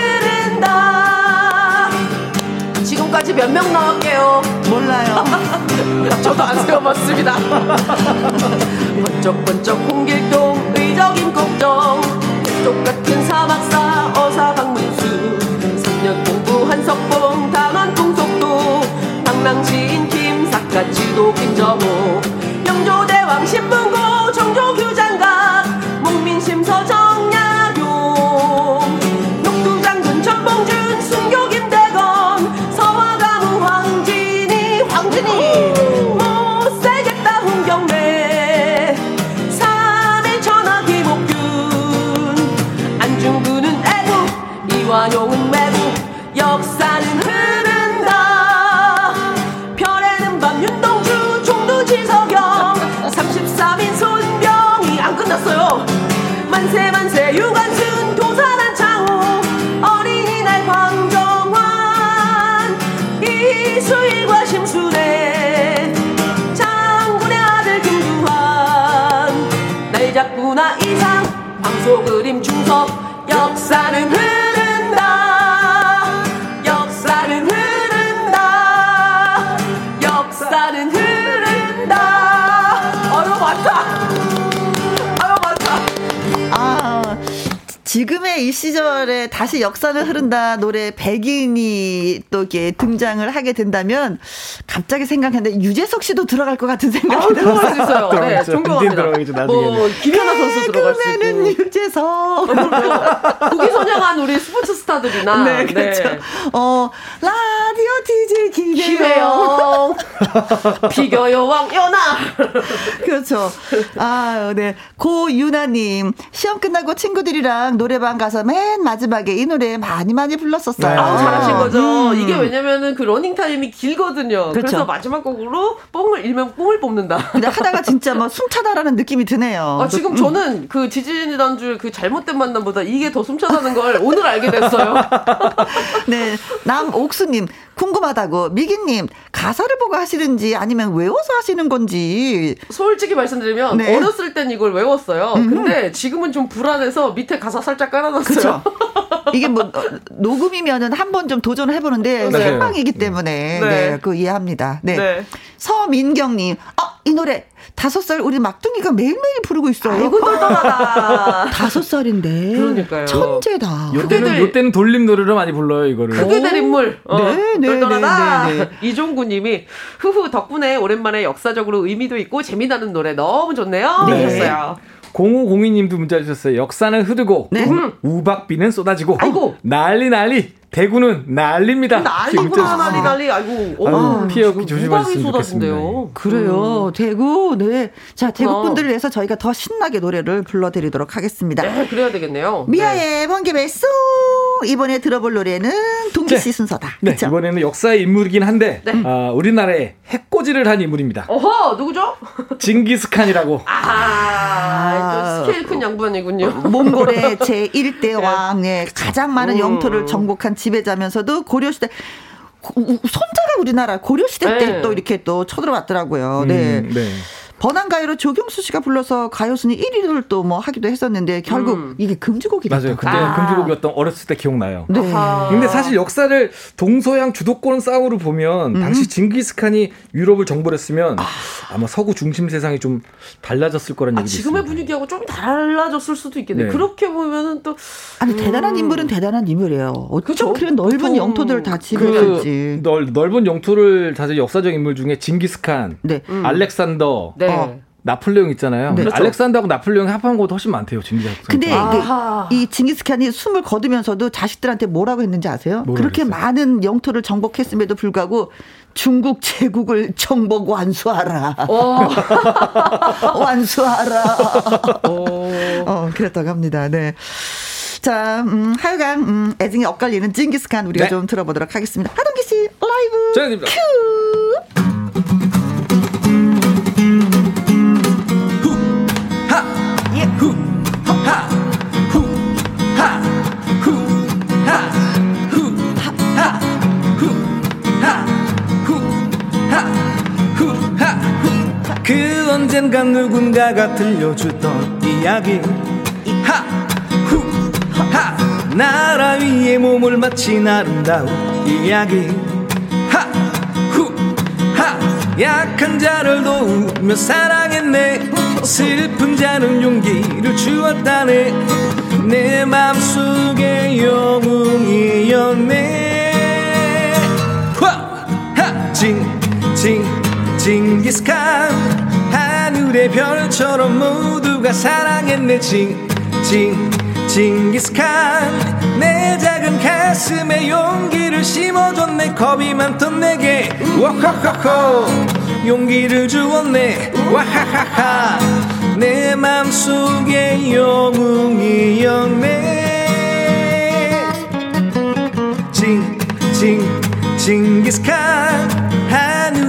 지금까지 몇 명 나왔게요? 몰라요. 저도 안 세워봤습니다. 번쩍번쩍 홍길동 의적인 걱정. 똑같은 사막사 어사 박문수. 3년 공부 한석봉 다만 통속도. 당랑지인 김사카 지도 김정호. 영조대왕 신문 중 이 시절에 다시 역사는 흐른다 노래 백인이 또 이렇게 등장을 하게 된다면 갑자기 생각했는데 유재석 씨도 들어갈 것 같은 생각이 들어갈 수 있어요. 네. 존경합니다. 뭐 김연아 선수 들어갈 수 있고. 유재석. 국위 선양한 우리 스포츠 스타들이나 네, 그렇죠. 어, 라디오 DJ 김혜영. 김혜영, 비교 여왕 연아. 그렇죠. 아, 네. 고유나님, 시험 끝나고 친구들이랑 노래방 가서 맨 마지막에 이 노래 많이 많이 불렀었어요. 네. 아우 잘하신 거죠. 음. 이게 왜냐면은 그 러닝 타임이 길거든요. 그래서 그렇죠. 마지막 곡으로 뽕을 일명 뽕을 뽑는다. 근데 하다가 진짜 막 숨차다라는 느낌이 드네요. 아, 지금 저는 그 지지난주 그 잘못된 만남보다 이게 더 숨차다는 걸 오늘 알게 됐어요. 네. 남옥수님, 궁금하다고. 미기님, 가사를 보고 하시는지 아니면 외워서 하시는 건지. 솔직히 말씀드리면 네. 어렸을 땐 이걸 외웠어요. 근데 지금은 좀 불안해서 밑에 가사 살짝 깔아놨어요. 이게 뭐, 어, 녹음이면은 한 번 좀 도전을 해보는데 네. 생방이기 때문에. 네. 네. 그 이해합니다. 네. 네. 서민경님, 아, 이 노래 다섯 살 우리 막둥이가 매일매일 부르고 있어요. 아이고 똘똘하다. 다섯 살인데. 그러니까요. 천재다. 요때는 요때는 돌림 노래를 많이 불러요 이거를. 크게 될 인물. 어, 네, 네, 똘똘하다. 네, 네, 이종구님이 후후 덕분에 오랜만에 역사적으로 의미도 있고 재미나는 노래 너무 좋네요. 네. 하셨어요. 0502님도 문자 주셨어요. 역사는 흐르고 네. 우- 우박비는 쏟아지고 아이고. 난리 난리 대구는 난립니다. 난리구나 난리. 난리. 아이고. 어머, 피해 없기 조심하셨으면 쏟아진대요. 그래요. 대구, 네. 자, 대구 어. 분들을 위해서 저희가 더 신나게 노래를 불러드리도록 하겠습니다. 네, 그래야 되겠네요. 네. 미아의 번개배 쏘! 이번에 들어볼 노래는 동기 씨 네. 순서다. 네, 그쵸? 이번에는 역사의 인물이긴 한데 네. 아, 우리나라에 해코지를 한 인물입니다. 어허, 누구죠? 징기스칸이라고. 아, 또 스케일 큰 양반이군요. 몽골의 제 1대 왕, 네, 가장 많은 음. 영토를 정복한 지배자면서도 고려시대, 손자가 우리나라 고려시대 때 네. 또 이렇게 또 쳐들어왔더라고요. 네. 음, 네. 번안가요로 조경수 씨가 불러서 가요순위 1위를 또 뭐 하기도 했었는데 결국 음. 이게 금지곡이 맞아요. 그때 아. 금주곡이었던 어렸을 때 기억나요. 네. 아하. 근데 사실 역사를 동서양 주도권 싸움으로 보면 음. 당시 징기스칸이 유럽을 정벌 했으면 아. 마 서구 중심 세상이 좀 달라졌을 거란 아, 얘기도 지금의 있습니다. 분위기하고 좀 달라졌을 수도 있겠네요. 네. 그렇게 보면은 또 아니 대단한 인물은 대단한 인물이에요. 어쩜 그쵸? 그런 넓은 영토들을 다그 지배할지. 넓, 넓은 영토를 사실 역사적 인물 중에 징기스칸, 네. 음. 알렉산더, 네. 어. 나폴레옹 있잖아요. 네. 그렇죠. 알렉산더하고 나폴레옹이 합한 것도 훨씬 많대요. 징기스칸. 근데 아하. 이게 이 징기스칸이 숨을 거두면서도 자식들한테 뭐라고 했는지 아세요? 그렇게 그랬어요? 많은 영토를 정복했음에도 불구하고 중국 제국을 정복 완수하라. 어. 완수하라. 어, 그랬다고 합니다. 네. 자, 음, 하여간, 음, 애증이 엇갈리는 징기스칸 우리가 네. 좀 들어보도록 하겠습니다. 하동기 씨, 라이브. 전입니다 큐! 그 언젠가 누군가가 들려주던 이야기. 하후하! 나라 위에 몸을 바친 아름다운 이야기. 하후하! 약한 자를 도우며 사랑했네. 슬픈 자는 용기를 주었다네. 내 맘속에 영웅이었네. 화하! 징징 징기스칸 하늘의 별처럼 모두가 사랑했네. 징징 징기스칸 내 작은 가슴에 용기를 심어줬네. 겁이 많던 내게 와하하하 용기를 주었네. 와하하하 내 맘속에 영웅이었네. 징징 징기스칸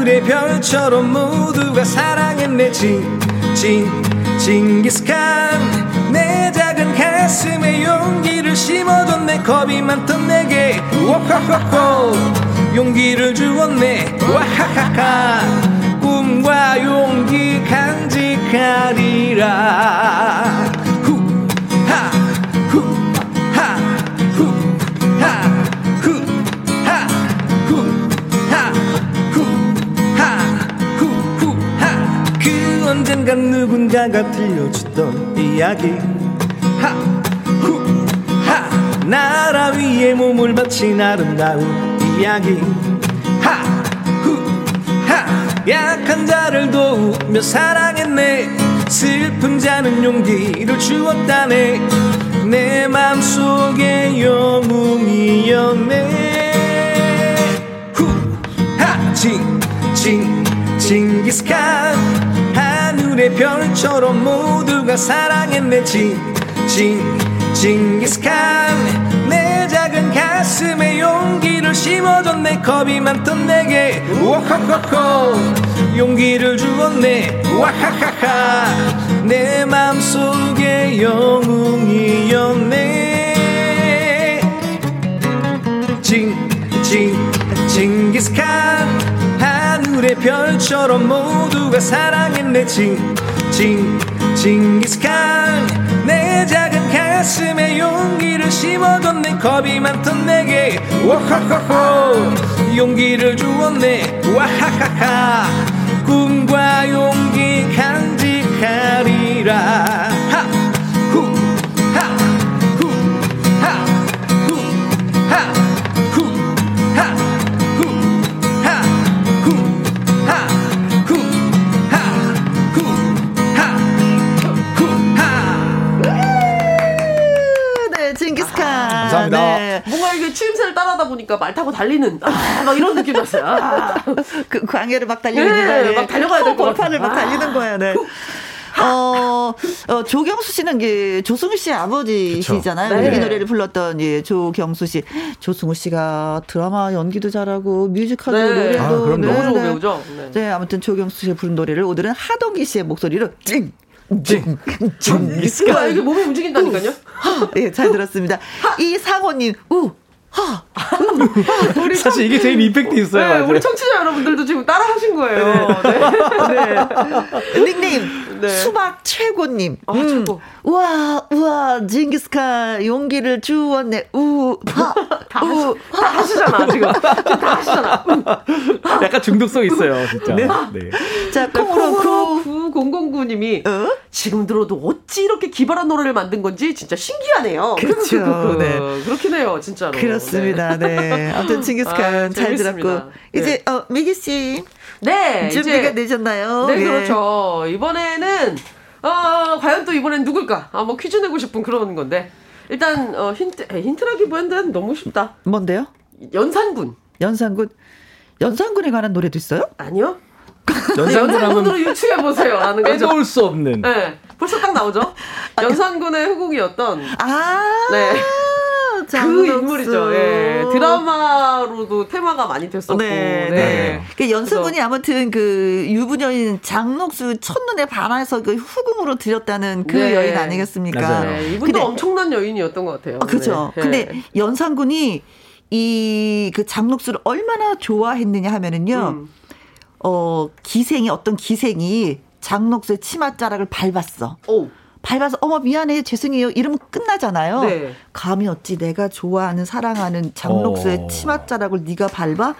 하늘의 별처럼 모두가 사랑했네 징징 징기스칸 내 작은 가슴에 용기를 심어줬네. 겁이 많던 내게. 와하하하 용기를 주었네. 와하하하 꿈과 용기 간직하리라. 언 젠가 누군가가 들려주던 이야기. 하 후 하 나라 위에 몸을 바친 아름다운 이야기. 하 후 하 약한 자를 도우며 사랑했네. 슬픈 자는 용기를 주었다네. 내 맘속에 영웅이었네. 후 하 징 징 징기스칸 하늘의 별처럼 모두가 사랑했네. 징징 징기스칸. 내 작은 가슴에 용기를 심어줬네. 겁이 많던 내게. 와하하하. 용기를 주었네. 와하하하. 내 맘속에 영웅이었네. 징징 징기스칸 하늘의 별처럼 모두가 사랑했네. 징징 징기스칸 내 작은 가슴에 용기를 심어줬네. 겁이 많던 내게. 와하하하. 용기를 주었네. 와하하하. 꿈과 용기 간직하리라 감사합니다. 네. 뭔가 이게 추임새를 따라하다 보니까 말 타고 달리는 아, 막 이런 느낌이었어요. 아. 그 광해를 막 달리는 네, 네. 막 달려가야 될것 벌판을 막 달리는 거야. 네. 어, 어, 조경수 씨는 게 조승우 씨 아버지시잖아요. 네. 이 노래를 불렀던 예, 조경수 씨. 조승우 씨가 드라마 연기도 잘하고 뮤지컬도 네. 노래도 아, 그럼 네, 너무 좋은 배우죠. 네. 네, 아무튼 조경수 씨의 부른 노래를 오늘은 하동기 씨의 목소리로 찡 찡, 찡, 이스카. 이게 몸이 움직인다니까요? 예, 잘 들었습니다. 이 상호님, 우, 하. 우리 사실 이게 제일 임팩트 있어요. 네, 우리 청취자 여러분들도 지금 따라 하신 거예요. 네. 네. 닉네임 네. 수박 최고님. 아, 음. 최고. 우와, 우와, 징기스카 용기를 주었네. 우, 하, 다, 우, 다 하시잖아, 지금. 지금 다 하시잖아. 약간 중독성 있어요, 진짜. 네. 네. 자, 콩으로 9009님이 어? 지금 들어도 어찌 이렇게 기발한 노래를 만든 건지 진짜 신기하네요. 그렇죠. 네. 그렇긴 해요, 진짜로. 그렇습니다. 네. 네. 아무튼 징기스칸 아, 잘 들었고. 이제, 네. 어, 미기 씨. 네. 준비가 이제, 되셨나요? 네, 예. 그렇죠. 이번에는 어, 과연 또 이번엔 누굴까? 아, 뭐 퀴즈 내고 싶은 그런 건데. 일단 어, 힌트 힌트라기보다는 너무 쉽다. 뭔데요? 연산군. 연산군. 연산군에 관한 노래도 있어요? 아니요. 연산군으로 유추해 보세요. 라는 거죠. 빼놓을 수 없는. 네. 벌써 딱 나오죠. 연산군의 후궁이었던. 아. 네. 그 인물이죠. 예. 드라마로도 테마가 많이 됐었고. 네. 네. 네. 그 연수군이 아무튼 그 유부녀인 장록수 첫눈에 반해서 그 후궁으로 들였다는 그 네. 여인 아니겠습니까? 네. 이분도 근데, 엄청난 여인이었던 것 같아요. 아, 그렇죠. 네. 근데 연산군이 이 그 장록수를 얼마나 좋아했느냐 하면은요. 음. 어, 기생이 어떤 기생이 장록수의 치맛자락을 밟았어. 오. 밟아서 어머 미안해 죄송해요 이러면 끝나잖아요. 네. 감히 어찌 내가 좋아하는 사랑하는 장록수의 어. 치맛자락을 네가 밟아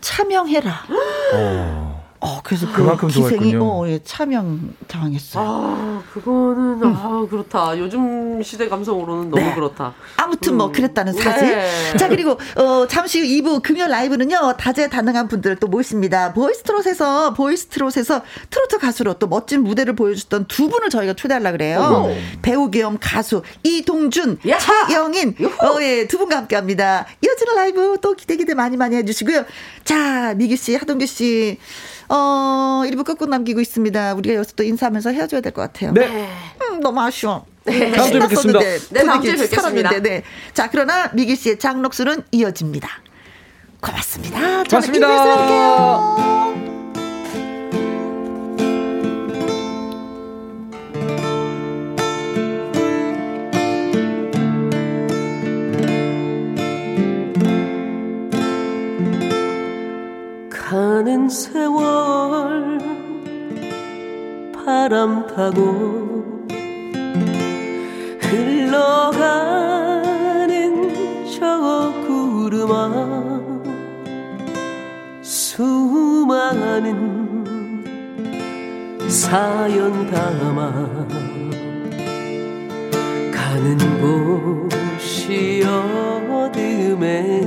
차명해라. 어. 어, 그래서 그 그만큼 기생이 어, 예, 차명 당했어요. 아, 그거는 음. 아, 그렇다. 요즘 시대 감성으로는 너무 네. 그렇다. 아무튼 뭐 음. 뭐 그랬다는 사실. 네. 자, 그리고 어, 잠시 후 2부 금요 라이브는요. 다재다능한 분들을 또 모십니다. 보이스트롯에서 보이스트롯에서 트로트 가수로 또 멋진 무대를 보여줬던 두 분을 저희가 초대하려 그래요. 오. 배우 겸 가수 이동준, 야. 차영인 어, 예, 두 분과 함께 합니다. 이어지는 라이브 또 기대 기대 많이 많이 해 주시고요. 자, 미기 씨, 하동규 씨 어, 1부 끝곡 남기고 있습니다. 우리가 여기서 또 인사하면서 헤어져야 될 것 같아요. 네. 음, 너무 아쉬워. 네. 다음 주에 뵙겠습니다. 네, 다음 주에 뵙겠습니다. 네. 자, 그러나 미기 씨의 장록수는 이어집니다. 고맙습니다. 고맙습니다. 가는 세월 바람 타고 흘러가는 저 구름아 수많은 사연 담아 가는 곳이 어디매냐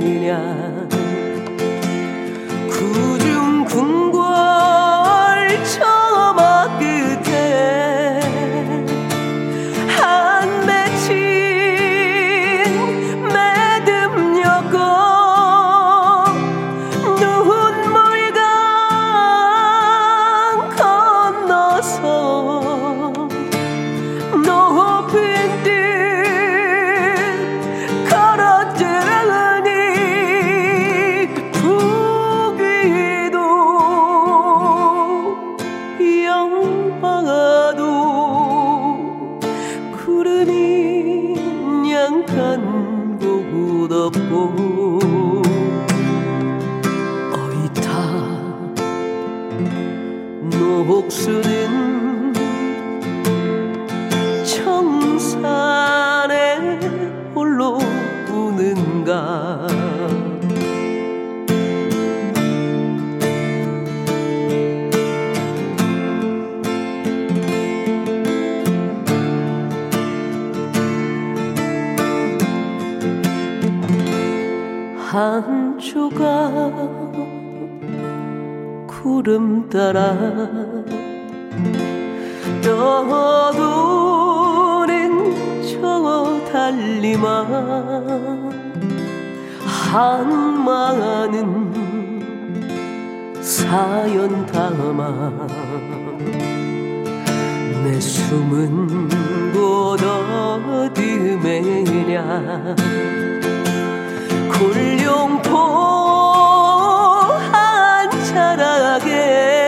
구름 따라 떠도는 저 달리만 한마는 사연 담아 내 숨은 곳 어디매냐? 굴룡포 목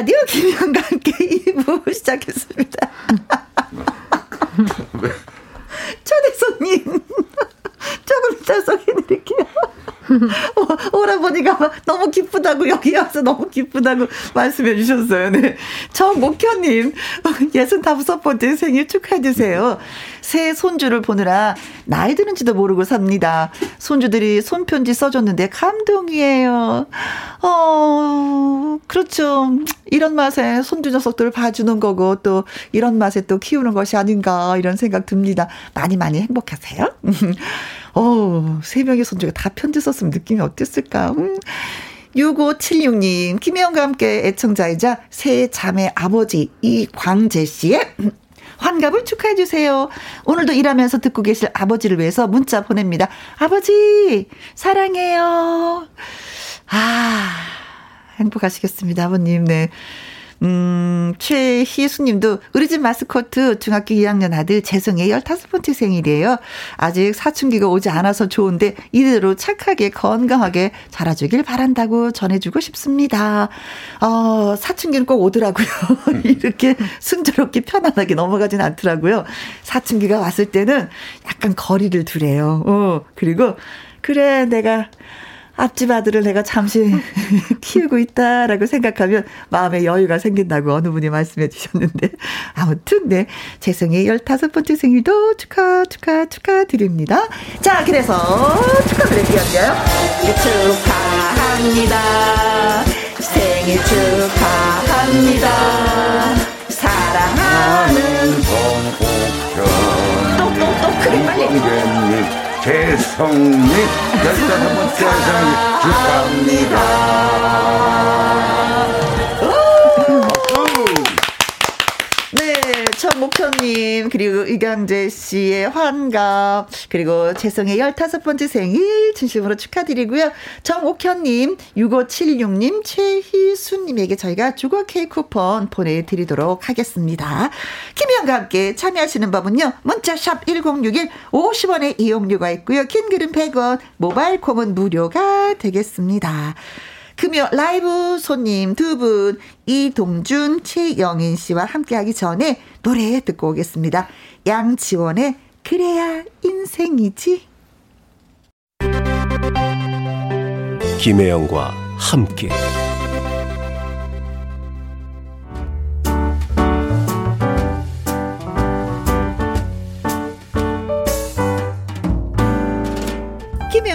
라디오 김혜영과 함께 2부 시작했습니다. 초대 손님. 조금 이따 소개해드릴게요. 오라버니가 너무 기쁘다고 여기 와서 너무 기쁘다고 말씀해 주셨어요. 네. 정목현님 65번째 생일 축하해 주세요. 새 손주를 보느라 나이 드는지도 모르고 삽니다. 손주들이 손편지 써줬는데 감동이에요. 어, 그렇죠. 이런 맛에 손주 녀석들을 봐주는 거고 또 이런 맛에 또 키우는 것이 아닌가 이런 생각 듭니다. 많이 많이 행복하세요. 어, 세 명의 손주가 다 편지 썼으면 느낌이 어땠을까? 음. 6576님, 김혜영과 함께 애청자이자 새 자매 아버지 이광재 씨의 환갑을 축하해 주세요. 오늘도 일하면서 듣고 계실 아버지를 위해서 문자 보냅니다. 아버지, 사랑해요. 아, 행복하시겠습니다, 아버님. 네. 음, 최희수 님도 우리 집 마스코트 중학교 2학년 아들 재성의 15번째 생일이에요. 아직 사춘기가 오지 않아서 좋은데 이대로 착하게 건강하게 자라주길 바란다고 전해주고 싶습니다. 어, 사춘기는 꼭 오더라고요. 이렇게 순조롭게 편안하게 넘어가진 않더라고요. 사춘기가 왔을 때는 약간 거리를 두래요. 어, 그리고 그래 내가 앞집 아들을 내가 잠시 키우고 있다라고 생각하면 마음에 여유가 생긴다고 어느 분이 말씀해 주셨는데 아무튼 네 재성의 15번째 생일도 축하 축하 축하드립니다. 자 그래서 축하드릴게요. 축하합니다. 생일 축하합니다. 사랑하는 또또또 그래 빨리 재성님 열다섯 번째 생일 축하합니다. 천목현님, 그리고 이강재 씨의 환갑, 그리고 재성의 15번째 생일 진심으로 축하드리고요. 정옥현님, 6576님, 최희수님에게 저희가 주거 케이크 쿠폰 보내드리도록 하겠습니다. 김희영과 함께 참여하시는 법은요, 문자샵 1061, 50원의 이용료가 있고요. 긴 글은 100원, 모바일 콩은 무료가 되겠습니다. 금요 라이브 손님 두 분 이동준, 최영인 씨와 함께하기 전에 노래 듣고 오겠습니다. 양지원의 그래야 인생이지. 김혜영과 함께.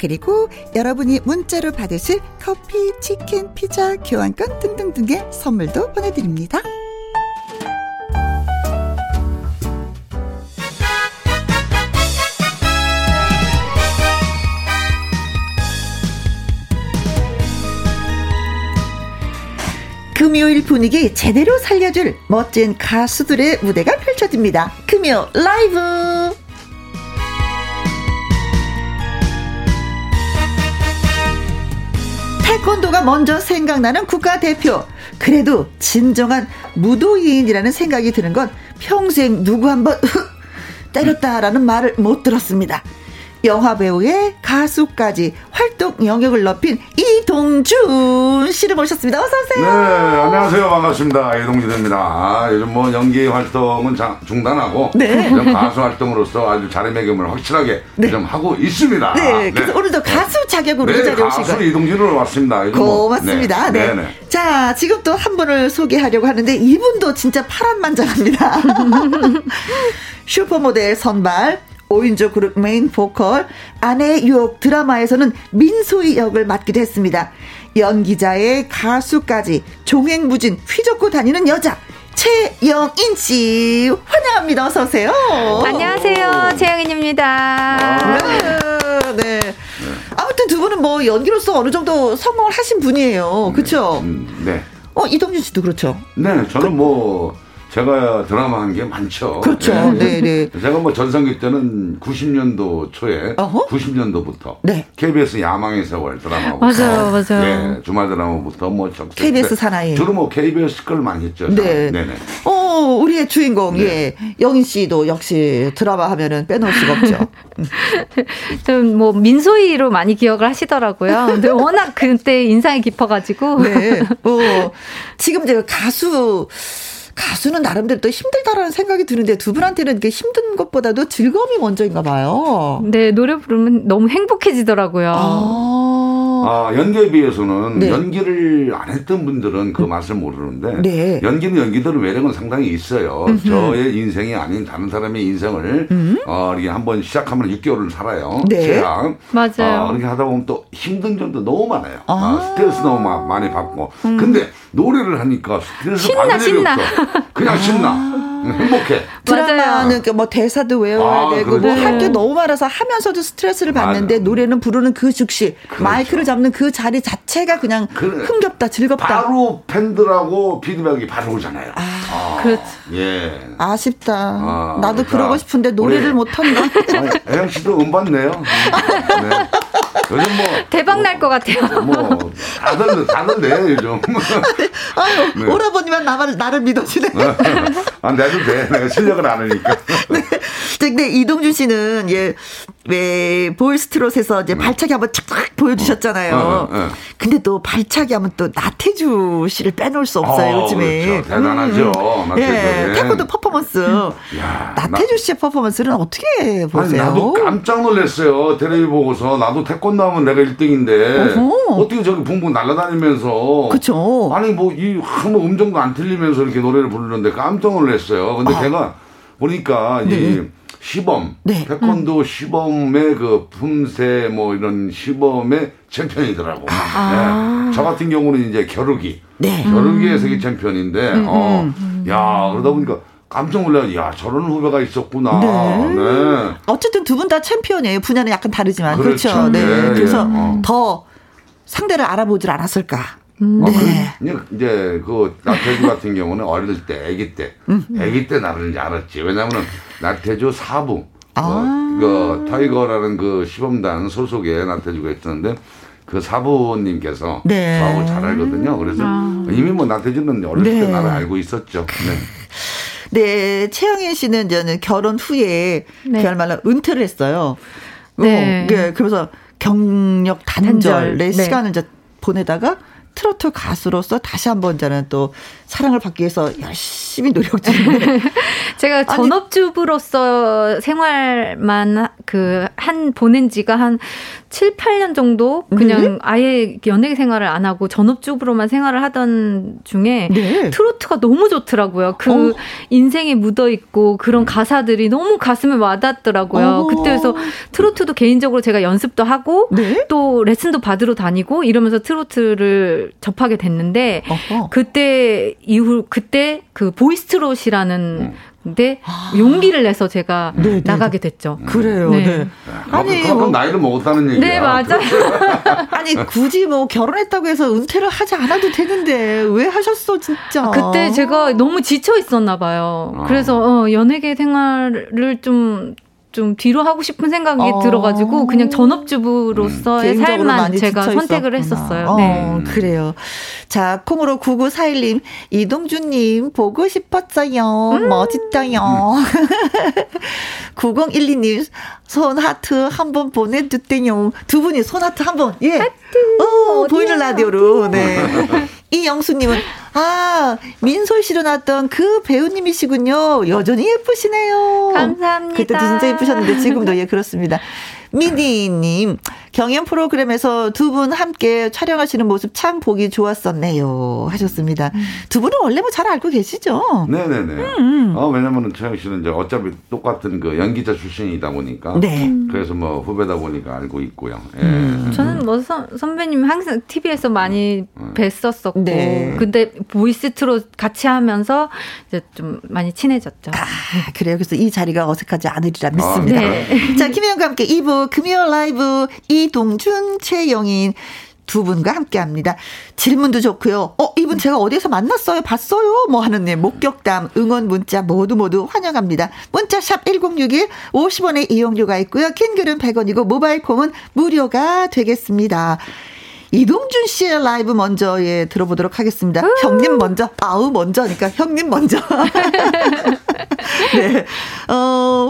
그리고 여러분이 문자로 받으실 커피, 치킨, 피자, 교환권 등등등의 선물도 보내드립니다. 금요일 분위기 제대로 살려줄 멋진 가수들의 무대가 펼쳐집니다. 금요 라이브! 태권도가 먼저 생각나는 국가대표. 그래도 진정한 무도인이라는 생각이 드는 건 평생 누구 한번 때렸다라는 말을 못 들었습니다. 영화 배우의 가수까지 활동 영역을 넓힌 이동준 씨를 모셨습니다. 어서 오세요. 네, 안녕하세요. 반갑습니다. 이동준입니다. 아, 요즘 뭐 연기 활동은 자, 중단하고 네. 가수 활동으로서 아주 자리매김을 확실하게 네. 좀 하고 있습니다. 네, 네. 그래서 오늘도 가수 자격으로 네, 자리에 오신 가수 이동준으로 왔습니다. 뭐, 고맙습니다. 네. 네. 네. 자, 지금 또 한 분을 소개하려고 하는데 이분도 진짜 파란만장합니다. 슈퍼모델 선발 5인조 그룹 메인 보컬 아내의 유혹 드라마에서는 민소희 역을 맡기도 했습니다. 연기자의 가수까지 종횡무진 휘젓고 다니는 여자 최영인 씨 환영합니다. 어서 오세요. 안녕하세요. 최영인입니다. 네. 네. 아무튼 두 분은 뭐 연기로서 어느 정도 성공을 하신 분이에요. 그렇죠? 음, 네. 어 이동준 씨도 그렇죠. 네, 저는 뭐 제가 드라마 한 게 많죠. 그렇죠. 네, 네. 네. 제가 뭐 전성기 때는 90년도 초에 어허? 90년도부터 네. KBS 야망의 세월 드라마부터 맞아요, 맞아요. 네, 주말 드라마부터 뭐 KBS 사나이. 주로 뭐 KBS 걸 많이 했죠. 네, 네, 네. 어, 우리의 주인공 네. 예 영인 씨도 역시 드라마 하면은 빼놓을 수가 없죠. 좀 뭐 민소희로 많이 기억을 하시더라고요. 근데 워낙 그때 인상이 깊어가지고. 네. 어, 지금 제가 가수 가수는 나름대로 또 힘들다라는 생각이 드는데 두 분한테는 이게 힘든 것보다도 즐거움이 먼저인가 봐요. 네, 노래 부르면 너무 행복해지더라고요. 아, 아 연기에 비해서는 네. 연기를 안 했던 분들은 그 맛을 모르는데 네. 연기는 연기대로 매력은 상당히 있어요. 음흠. 저의 인생이 아닌 다른 사람의 인생을 음. 어, 이렇게 한번 시작하면 6개월을 살아요. 네. 최악. 맞아요. 어, 그렇게 하다 보면 또 힘든 점도 너무 많아요. 아. 아, 스트레스 너무 많이 받고. 음. 근데 노래를 하니까 스트레스 신나, 신나. 없어. 그냥 신나. 아. 행복해. 드라마는 그뭐 대사도 외워야 아, 되고 뭐 할 게 너무 많아서 하면서도 스트레스를 받는데 맞아. 노래는 부르는 그 즉시 그렇죠. 마이크를 잡는 그 자리 자체가 그냥 그래. 흥겹다 즐겁다. 바로 팬들하고 피드백이 바로 오잖아요. 아, 아 그렇죠. 예. 아쉽다. 아, 나도 자, 그러고 싶은데 노래를 못 한다. 애영 씨도 음반 내요. 네. 요즘 뭐 대박 날 것 같아요. 뭐 다들 다들 내 요즘. 아유 네. 오라버니만 나를 나를 믿어주네. 아 내도 돼. 내가 실력을 아으니까. 네. 근데 이동준 씨는 예. 왜 보이스트롯에서 이제 네. 발차기 한번 착착 보여주셨잖아요. 어, 어, 어. 근데 또 발차기 하면 또 나태주 씨를 빼놓을 수 없어요 어, 요즘에. 그렇죠. 대단하죠. 음. 예, 태권도 퍼포먼스. 야, 나태주 씨의 퍼포먼스는 어떻게 보세요? 아니, 나도 깜짝 놀랐어요. 텔레비 보고서 나도 태권도 하면 내가 1등인데 어허. 어떻게 저기 붕붕 날아다니면서. 그렇죠. 아니 뭐 이 뭐 음정도 안 틀리면서 이렇게 노래를 부르는데 깜짝 놀랐어요. 근데 아. 제가 보니까 네. 이 시범, 네. 태권도 음. 시범의 그 품새 뭐 이런 시범의 챔피언이더라고. 아. 네. 저 같은 경우는 이제 겨루기, 네. 겨루기의 음. 세계 챔피언인데, 음, 어, 음. 야 그러다 보니까 깜짝 놀라요. 야, 저런 후배가 있었구나. 네. 네. 어쨌든 두 분 다 챔피언이에요. 분야는 약간 다르지만. 그렇죠. 그렇죠. 네. 네. 그래서 예. 어. 더 상대를 알아보질 않았을까. 음. 어, 네. 그, 이제 그 나태주 같은 경우는 어릴 때, 아기 때, 음. 아기 때 나를 이제 알았지. 왜냐하면 나태주 사부, 아. 그, 그 타이거라는 그 시범단 소속의 나태주가 있었는데 그 사부님께서 네. 저하고 잘 알거든요. 그래서 아. 이미 뭐 나태주는 어렸을 네. 때 나를 알고 있었죠. 네. 네, 최영애 씨는 저는 결혼 후에 네. 그야말로 은퇴를 했어요. 네. 어, 네. 그래서 경력 단절의 단절. 네. 시간을 이제 보내다가 트로트 가수로서 다시 한번 저는 또 사랑을 받기 위해서 열심히 노력 중인데. 제가 전업주부로서 생활만 그 한 보낸 지가 한 7, 8년 정도 그냥 네? 아예 연예계 생활을 안 하고 전업주부로만 생활을 하던 중에 네. 트로트가 너무 좋더라고요. 그 어. 인생에 묻어 있고 그런 가사들이 너무 가슴에 와닿더라고요. 어. 그때에서 트로트도 개인적으로 제가 연습도 하고 네? 또 레슨도 받으러 다니고 이러면서 트로트를 접하게 됐는데 어허. 그때 이후 그때 그 보이스트롯이라는 음. 근데 아. 용기를 내서 제가 네네. 네, 나가게 네. 됐죠. 그래요. 네. 네. 아니 그럼 뭐, 나이를 먹었다는 얘기야. 네 맞아. 아니 굳이 뭐 결혼했다고 해서 은퇴를 하지 않아도 되는데 왜 하셨어 진짜. 그때 제가 너무 지쳐 있었나 봐요. 아. 그래서 어, 연예계 생활을 좀 좀 뒤로 하고 싶은 생각이 어. 들어가지고 그냥 전업주부로서의 음, 삶만 제가 선택을 했었어요. 어, 네. 그래요. 자, 콩으로 9941님, 이동준님, 보고 싶었어요. 음. 멋있어요. 9012님, 손 하트 한 번 보내주대요. 두 분이 손 하트 한 번, 예. 어, 보이는 라디오로, 네. 이영수님은 아, 민솔 씨로 나왔던 그 배우님이시군요. 여전히 예쁘시네요. 감사합니다. 그때도 진짜 예쁘셨는데 지금도 예, 그렇습니다. 미니님, 경연 프로그램에서 두 분 함께 촬영하시는 모습 참 보기 좋았었네요. 하셨습니다. 음. 두 분은 원래 뭐 잘 알고 계시죠? 네네네. 음, 음. 어, 왜냐면은 최영 씨는 이제 어차피 똑같은 그 연기자 출신이다 보니까. 네. 그래서 뭐 후배다 보니까 알고 있고요. 예. 음. 저는 뭐 선, 선배님 항상 TV에서 많이 음. 뵀었었고. 네. 근데 보이스트로 같이 하면서 이제 좀 많이 친해졌죠. 아, 그래요. 그래서 이 자리가 어색하지 않으리라 믿습니다. 아, 네. 자, 김혜영과 함께 2부 금요 라이브 이동준, 최영인 두 분과 함께 합니다. 질문도 좋고요. 어, 이분 제가 어디서 만났어요? 봤어요? 뭐 하는 네, 목격담, 응원 문자 모두 모두 환영합니다. 문자 샵 1061, 50원의 이용료가 있고요. 킹글은 100원이고 모바일 콩은 무료가 되겠습니다. 이동준 씨의 라이브 먼저 예 들어보도록 하겠습니다. 음. 형님 먼저 아우 먼저니까 형님 먼저. 네.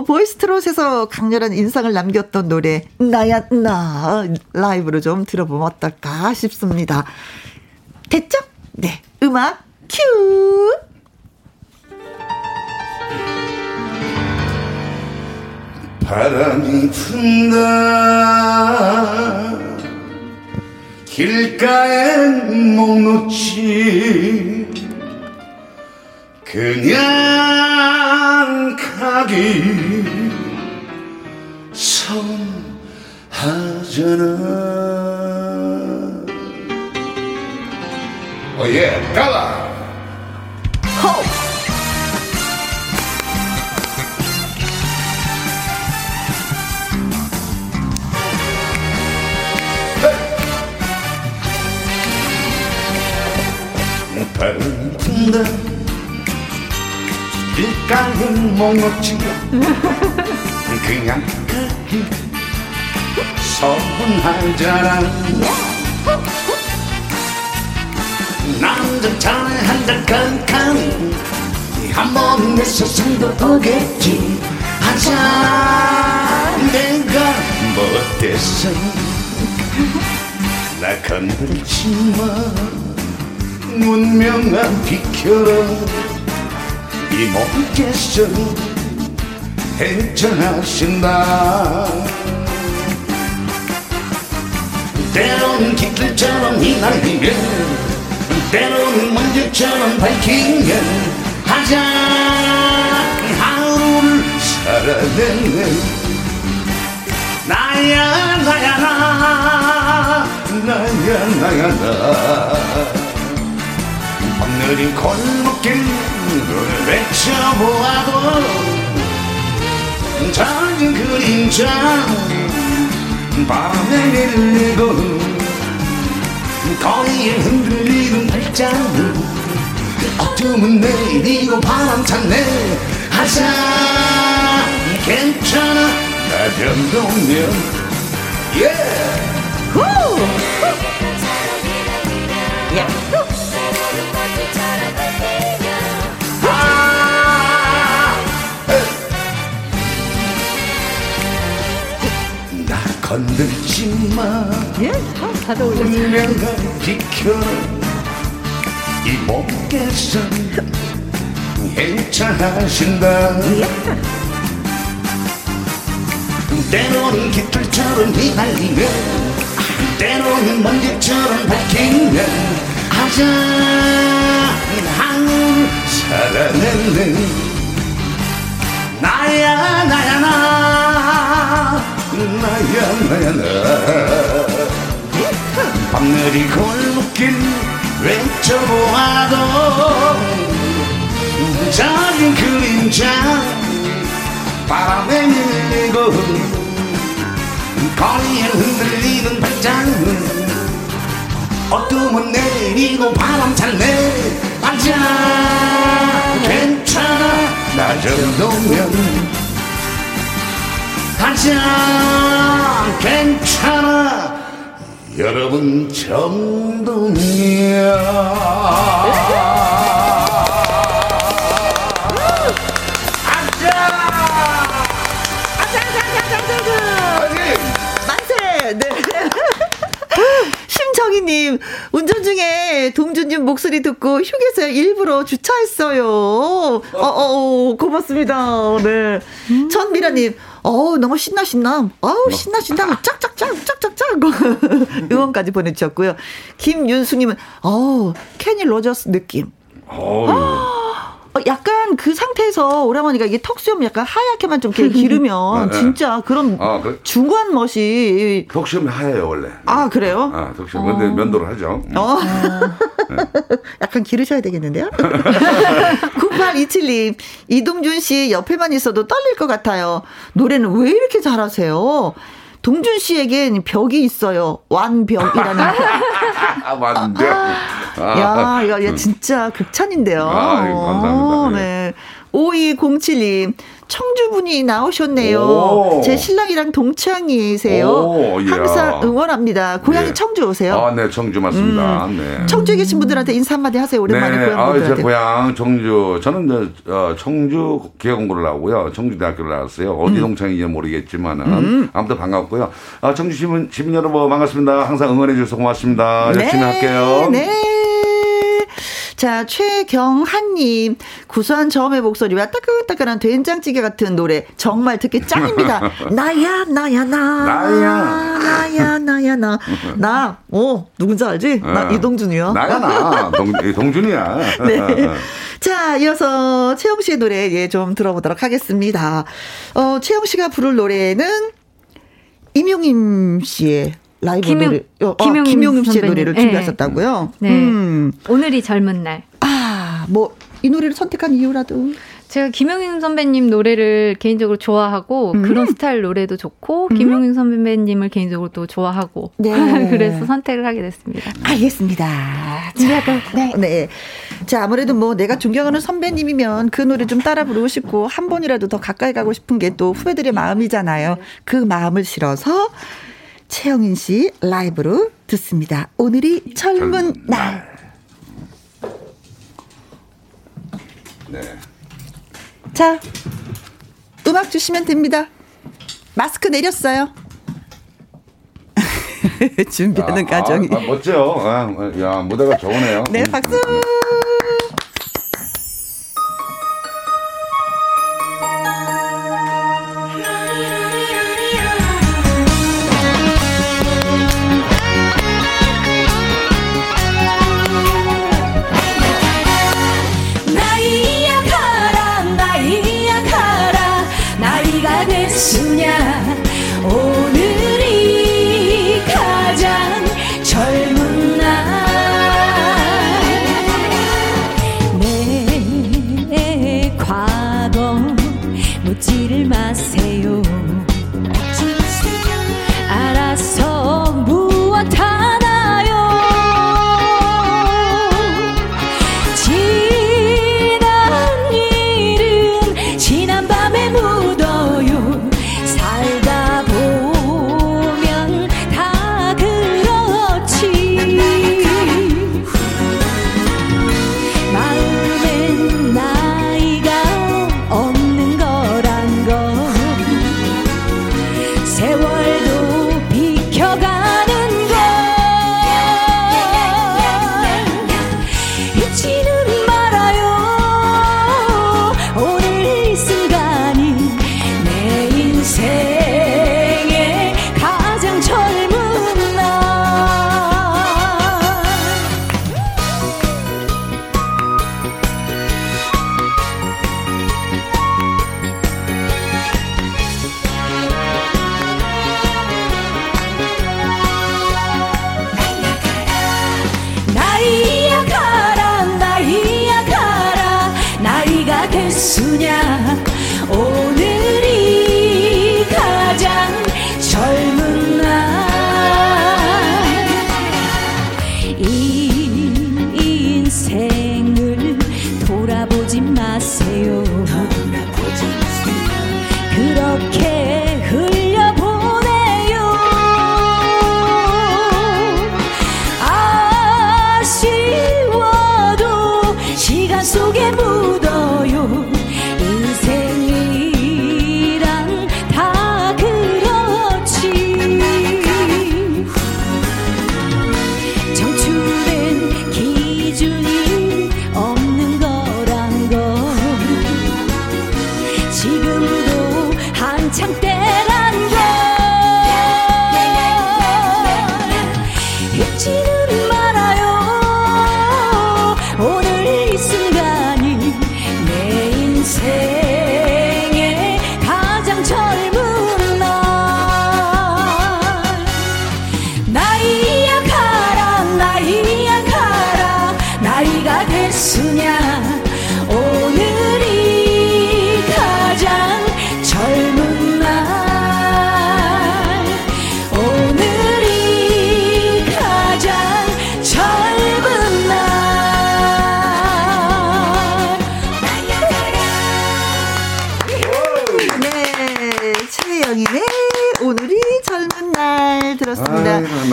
어, 보이스트롯에서 강렬한 인상을 남겼던 노래 나야 나 라이브로 좀 들어보면 어떨까 싶습니다. 됐죠? 네. 음악 큐. 바람이 푼다 길가에 목 놓지 그냥 가기 선하잖아. 오예 가라. 호 바람 푼다 길가는 멍었지 그냥 가기. 서운하잖아. 남자 차에 한잔 칸칸 한번 숨도 오겠지. 하자. 내가 뭐 어땠어 나 건들지 마. 문명아 비켜라 이 몸께서 행차하신다. 때로는 깃들처럼 휘날리면 때로는 먼지처럼 밝히면 하자 하루를 살아냈네 나야 나야 나 나야 나야 나 느린 골목길 외쳐보아도 젖은 그림자 밤에 밀리고 거리에 흔들리는 발자국 어둠은 내리고 바람 찼네. 하자. 괜찮아. 나 변동면 yeah. yeah. 건들지 마. 예, 다들 올렸어요. 비켜 이 몸께서 행차하신다. 예. 때로는 깃털처럼 휘날리며 때로는 먼지처럼 밝히며 하늘 살아내는 나야 나야 나 나야 나야 나. 밤늘이 골목길 외쳐보아도 작은 그림자 바람에 밀리고 거리에 흔들리는 발장은 어둠은 내리고 바람 잘내. 앉아 괜찮아. 나 정도면 앉아 괜찮아 여러분 정도면 심정희님, 운전 중에 동준님 목소리 듣고 휴게소에 일부러 주차했어요. 어, 어, 어 고맙습니다. 네. 음. 전미라님, 어우, 너무 신나, 신나. 어우, 신나, 신나. 짝짝짝, 짝짝짝. 응원까지 보내주셨고요. 김윤수님은, 어우, 케니 로저스 느낌. 어우. 어, 약간 그 상태에서 오라버니가 이게 턱수염 약간 하얗게만 좀 이렇게 기르면 네, 진짜 그런 아, 그, 중후한 멋이 턱수염이 하얘요 원래. 아 그래요? 아 턱수염 근데 어. 면도를 하죠. 어. 네. 약간 기르셔야 되겠는데요? 9827님 이동준 씨 옆에만 있어도 떨릴 것 같아요. 노래는 왜 이렇게 잘하세요? 동준 씨에겐 벽이 있어요. 완벽이라는. 완벽. 아, 야, 이거 야, 진짜 극찬인데요. 아, 감사합니다. 네. 네. 5207님, 청주분이 나오셨네요. 오. 제 신랑이랑 동창이세요. 오, 항상 응원합니다. 고향이 예. 청주 오세요? 아, 네, 청주 맞습니다. 음. 네. 청주에 계신 분들한테 인사 한마디 하세요. 오랜만에 네. 고향 분들한테. 아, 제 고향 청주. 저는 어, 청주 기계공부를 나오고요. 청주대학교를 나왔어요. 어디 음. 동창인지 모르겠지만은 음. 아무튼 반갑고요. 아, 청주 시민, 시민 여러분 반갑습니다. 항상 응원해 주셔서 고맙습니다. 열심히 네. 할게요. 네. 자, 최경한님, 구수한 저음의 목소리와 따끈따끈한 된장찌개 같은 노래, 정말 듣기 짱입니다. 나야, 나야, 나. 나야. 나야, 나야, 나. 나, 어, 누군지 알지? 나 어. 이동준이요. 나야, 나. 동, 동준이야. 네. 자, 이어서 채영 씨의 노래, 예, 좀 들어보도록 하겠습니다. 어, 채영 씨가 부를 노래는 임용임 씨의 라이브 김용, 노래, 어, 김용임, 아, 김용임 씨의 노래를 네. 준비하셨다고요? 네. 음. 오늘이 젊은 날. 아, 뭐 이 노래를 선택한 이유라도. 제가 김용임 선배님 노래를 개인적으로 좋아하고 음. 그런 스타일 노래도 좋고 음. 김용임 선배님을 개인적으로 또 좋아하고 네. 그래서 선택을 하게 됐습니다. 알겠습니다. 자, 네. 네. 자, 아무래도 뭐 내가 존경하는 선배님이면 그 노래 좀 따라 부르고 싶고 한 번이라도 더 가까이 가고 싶은 게 또 후배들의 마음이잖아요. 그 마음을 실어서 최영인 씨 라이브로 듣습니다. 오늘이 젊은 날. 네. 자, 음악 주시면 됩니다. 마스크 내렸어요. 준비하는 아, 과정이. 아, 아, 멋져요. 아, 야, 무대가 좋으네요. 네, 박수.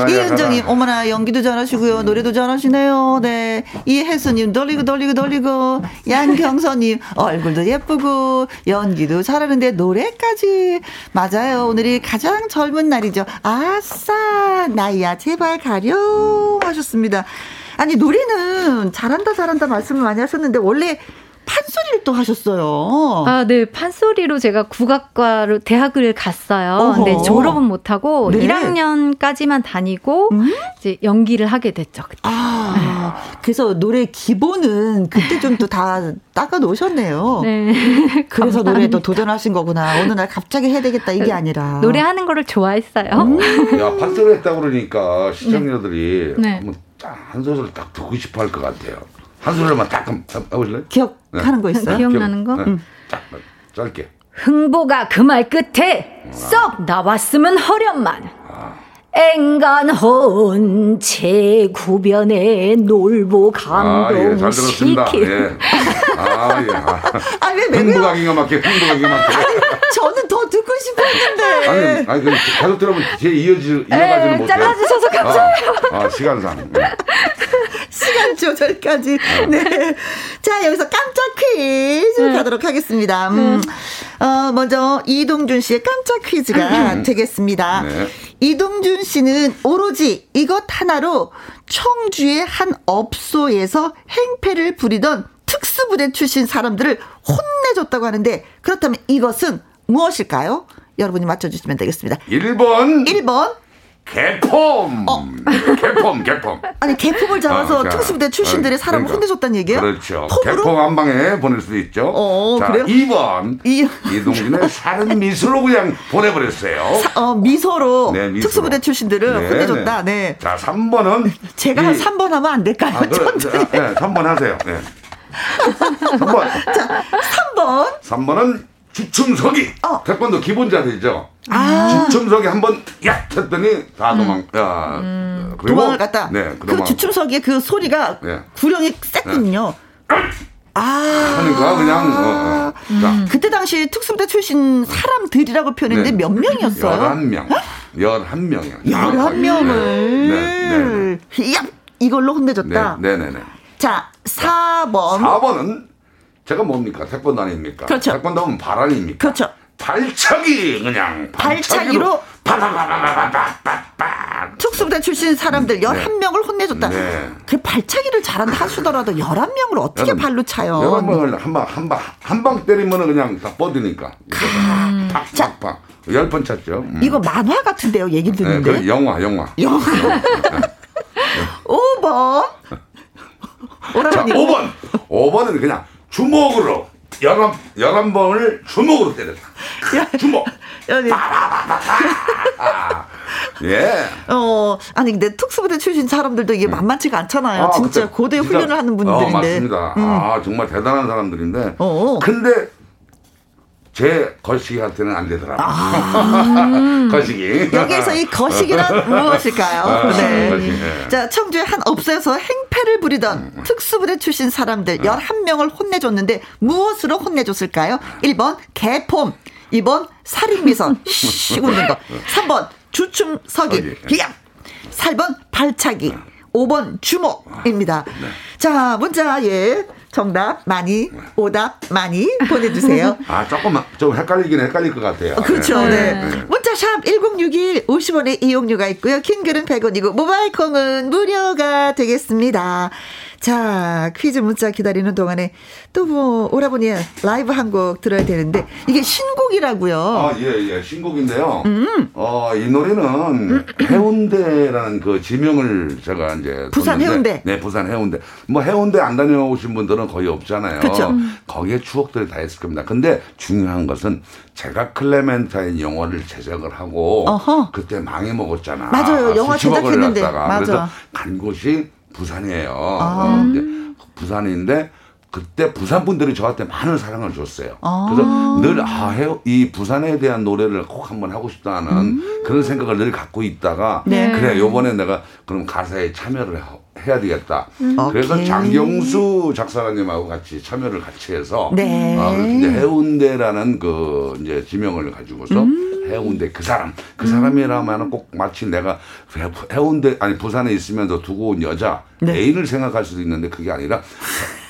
이은정님. 어머나 연기도 잘하시고요, 노래도 잘하시네요. 네, 이혜수님 돌리고 돌리고 돌리고, 양경선님 얼굴도 예쁘고 연기도 잘하는데 노래까지 맞아요. 오늘이 가장 젊은 날이죠. 아싸, 나이야 제발 가렴 하셨습니다. 아니 노래는 잘한다 잘한다 말씀을 많이 하셨는데 원래 판소리를 또 하셨어요. 아, 네. 판소리로 제가 국악과로 대학을 갔어요. 어허. 근데 졸업은 못 하고 네. 1학년까지만 다니고 이제 연기를 하게 됐죠. 그때. 아, 그래서 노래 기본은 그때 좀 또 다 닦아 놓으셨네요. 네. 그래서 감사합니다. 노래도 도전하신 거구나. 어느 날 갑자기 해야 되겠다 이게 아니라. 노래하는 거를 좋아했어요. 야, 판소리 했다고 그러니까 시청자들이 네. 한번 딱한 소절 딱 듣고 싶어 할 것 같아요. 한 소절만 딱 해보실래요? 기억하는 거 있어요? 기억나는 거? 네. 딱, 짧게. 흥보가 그 말 끝에 썩 나왔으면 허련만 앵간헌 제 구변에 놀보 아, 예, 잘 들었습니다. 감동시키 예. 아, 예. 아, 아, 왜 매매요? 흥부가 기가 막혀, 흥부가 기가 막혀. 저는 더 듣고 싶었는데. 아니, 아니, 그, 계속 들으면 제 이어지, 이어가지는 에, 못해요. 잘라주셔서 감사해요. 아, 아, 시간상. 네. 시간 조절까지. 네. 자, 여기서 깜짝 퀴즈 가도록 하겠습니다. 음, 어, 먼저 이동준 씨의 깜짝 퀴즈가 되겠습니다. 네. 이동준 씨는 오로지 이것 하나로 청주의 한 업소에서 행패를 부리던 특수부대 출신 사람들을 혼내줬다고 하는데 그렇다면 이것은 무엇일까요? 여러분이 맞춰주시면 되겠습니다. 1번, 1번. 개폼. 개폼, 개폼. 아니 개품을 잡아서 어, 자, 특수부대 출신들의 어, 사람을 그러니까. 혼내줬다는 얘기예요? 그렇죠. 폼으로? 개폼 한 방에 보낼 수도 있죠. 어, 자, 그래요? 2번. 이- 이동진의 사는 미소로 그냥 보내버렸어요. 사- 어, 미소로, 네, 미소로. 특수부대 출신들을 네, 혼내줬다. 네. 네. 자, 3번은. 제가 한 3번 하면 안 될까요? 아, 그래, 천천히. 네, 3번 하세요. 네. 3번. 3번. 3번은 주춤석이. 어. 태권도 기본 자세죠. 아. 주춤석이 한번 야 했더니 다 도망. 야. 그리고 도망을 갔다. 네, 그 그. 주춤석의 그 소리가 네. 구령이 셌군요. 아. 하니까 그냥 어, 어. 자, 그때 당시 특수부대 출신 사람들이라고 표현했는데 네. 몇 명이었어요? 11명. 11명이요. 11명을. 네, 네, 야, 이걸로 혼내줬다. 네, 네, 네. 자, 4번. 4번은 제가 뭡니까? 태권도 아닙니까? 그렇죠. 태권도 하면 발 아닙니까? 그렇죠. 발차기 그냥 발차기로 파파파파파파파 특수부대 출신 사람들 11명을 혼내줬다. 네. 그 발차기를 잘한다 하시더라도 11명을 어떻게 여러분, 발로 차요? 여러 번을 한 방 한 방 한 방 때리면은 그냥 다 뻗으니까 팍팍팍 열번 찼죠. 음. 이거 만화 같은데요, 얘기 네, 듣는데. 그 영화 영화. 영화. 5번. 자, 오라버니. 5번. 5번은 그냥 주먹으로 열한 열한 번을 주먹으로 때렸다. 주먹. 여기. 예. 어, 아니, 근데 특수부대 출신 사람들도 이게 만만치가 않잖아요. 아, 진짜 그때 고대 진짜- 훈련을 하는 분들인데. 어, 맞습니다. 음. 아, 정말 대단한 사람들인데. 어. 근데 제 거시기한테는 안 되더라고요. 거시기. 아. 여기에서 이 거시기란 무엇일까요? 아, 네. 거시기, 예. 자, 청주의 한 업소에서 행패를 부리던 특수부대 출신 사람들 11명을 혼내줬는데 무엇으로 혼내줬을까요? 1번 개폼, 2번 살인미소, 씩 웃는 거, 3번 주춤서기, 서기. 기양, 4번 발차기, 5번 주먹입니다. 네. 자, 문자, 예. 정답 많이, 오답 많이 보내주세요. 아, 조금만, 좀 헷갈리긴 헷갈릴 것 같아요. 그렇죠. 네. 네. 문자샵 1061 50원의 이용료가 있고요. 킹글은 100원이고 모바일 콩은 무료가 되겠습니다. 자, 퀴즈 문자 기다리는 동안에 또 뭐, 오라버니 라이브 한 곡 들어야 되는데, 이게 신곡이라고요. 아, 예, 예. 신곡인데요. 음. 어, 이 노래는 음. 해운대라는 그 지명을 제가 이제. 부산 뒀는데. 해운대. 네, 부산 해운대. 뭐 해운대 안 다녀오신 분들은 거의 없잖아요. 그렇죠. 거기에 추억들이 다 있을 겁니다. 근데 중요한 것은 제가 클레멘타인 영화를 제작을 하고 어허. 그때 망해 먹었잖아. 맞아요. 영화 제작했는데. 맞아. 그래서 간 곳이 부산이에요. 아. 부산인데 그때 부산 분들이 저한테 많은 사랑을 줬어요. 아. 그래서 늘 아, 이 부산에 대한 노래를 꼭 한번 하고 싶다는 음. 그런 생각을 늘 갖고 있다가 네. 그래 요번에 내가 그럼 가사에 참여를 해야 되겠다. 음. 그래서 오케이. 장경수 작사가님하고 같이 참여를 같이 해서 네. 어, 해운대라는 그 이제 지명을 가지고서 음. 해운대 그 사람 그 사람이라면 꼭 마치 내가 해운대 아니 부산에 있으면서 두고 온 여자 네. 애인을 생각할 수도 있는데 그게 아니라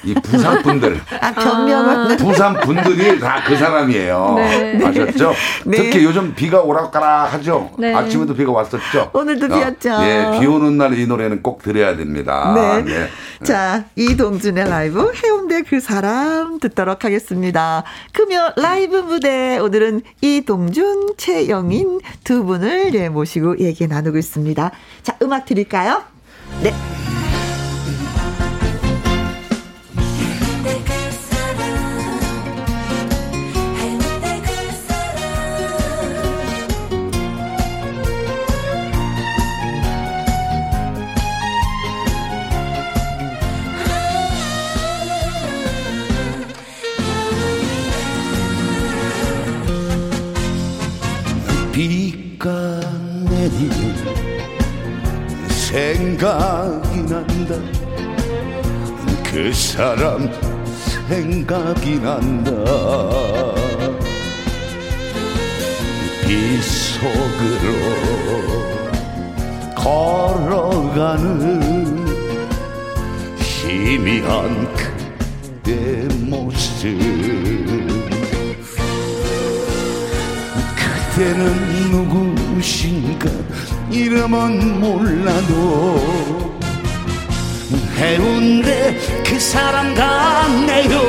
이 부산 분들 아, 변명을 부산 분들이 다 그 사람이에요. 네. 아셨죠? 네. 특히 요즘 비가 오락가락 하죠. 네. 아침에도 비가 왔었죠. 오늘도 어, 비 왔죠. 예, 비 오는 날 이 노래는 꼭 들어야 됩니다. 네. 네. 자, 이동준의 라이브 해운대 그 사람 듣도록 하겠습니다. 금요 라이브 무대 오늘은 이동준, 최영인 두 분을 예, 모시고 얘기 나누고 있습니다. 자, 음악 드릴까요? 네. 생각이 난다. 그 사람 생각이 난다. 비 속으로 걸어가는 희미한 그대 모습. 그때는 누구신가 이름은 몰라도 해운대 그 사람 같네요.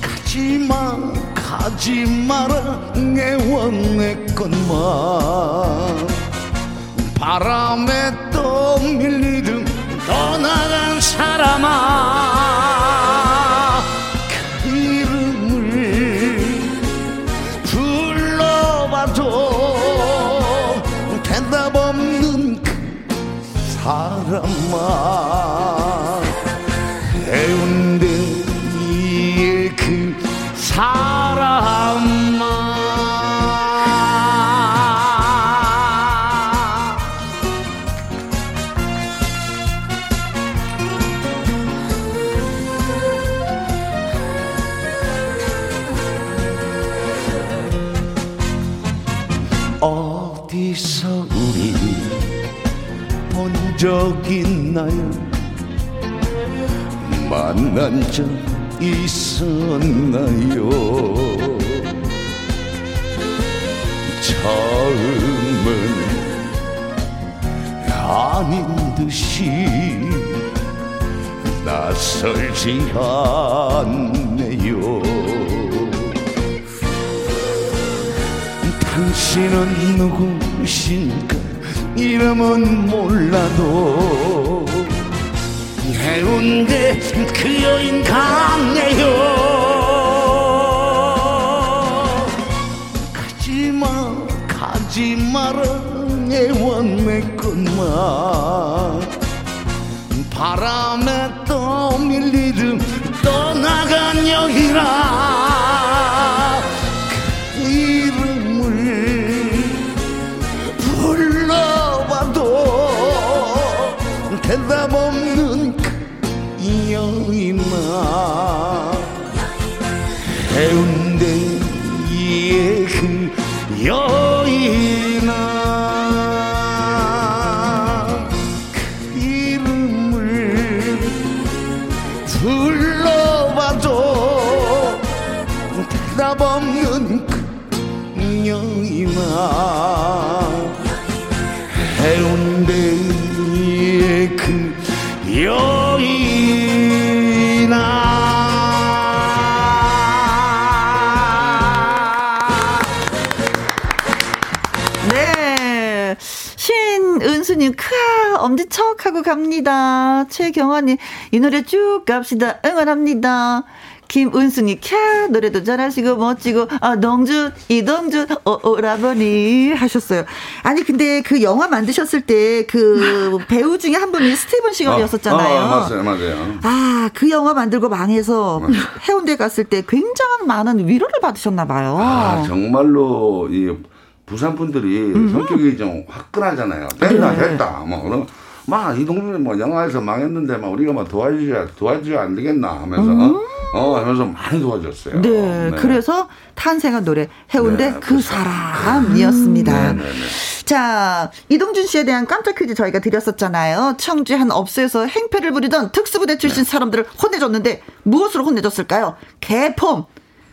가지마 가지 마라 애원했건만. 바람에 또 밀리듯 떠나간 사람아 적 있나요? 만난 적 있었나요? 처음은 아닌 듯이 낯설지 않네요 당신은 누구신가 이름은 몰라도 해운대 그 여인 강해요. 가지마 가지 마라 애원했건만. 바람에 떠밀리듯 떠나간 여기라 불러봐도 대답 없는 그 여인아 하고 갑니다. 최경환님, 이 노래 쭉 갑시다. 응원합니다. 김은순이 캬 노래도 잘하시고 멋지고 아 동준 이동준 어, 오라버니 하셨어요. 아니 근데 그 영화 만드셨을 때 그 배우 중에 한 분이 스티븐 시걸이었었잖아요. 어, 어, 맞아요, 맞아요. 아그 영화 만들고 망해서 해운대 갔을 때 굉장한 많은 위로를 받으셨나 봐요. 아 정말로 이 부산 분들이 음. 성격이 좀 화끈하잖아요. 됐다 네. 됐다 뭐 그런. 막 이동준이 뭐 영화에서 망했는데 막 우리가 막 도와주야 도와줘야 안 되겠나 하면서 음. 어 하면서 많이 도와줬어요. 네, 네. 그래서 탄생한 노래 해운대 네, 그, 그 사람이었습니다. 음. 네, 네, 네. 자 이동준 씨에 대한 깜짝 퀴즈 저희가 드렸었잖아요. 청주 한 업소에서 행패를 부리던 특수부대 출신 네. 사람들을 혼내줬는데 무엇으로 혼내줬을까요? 개폼,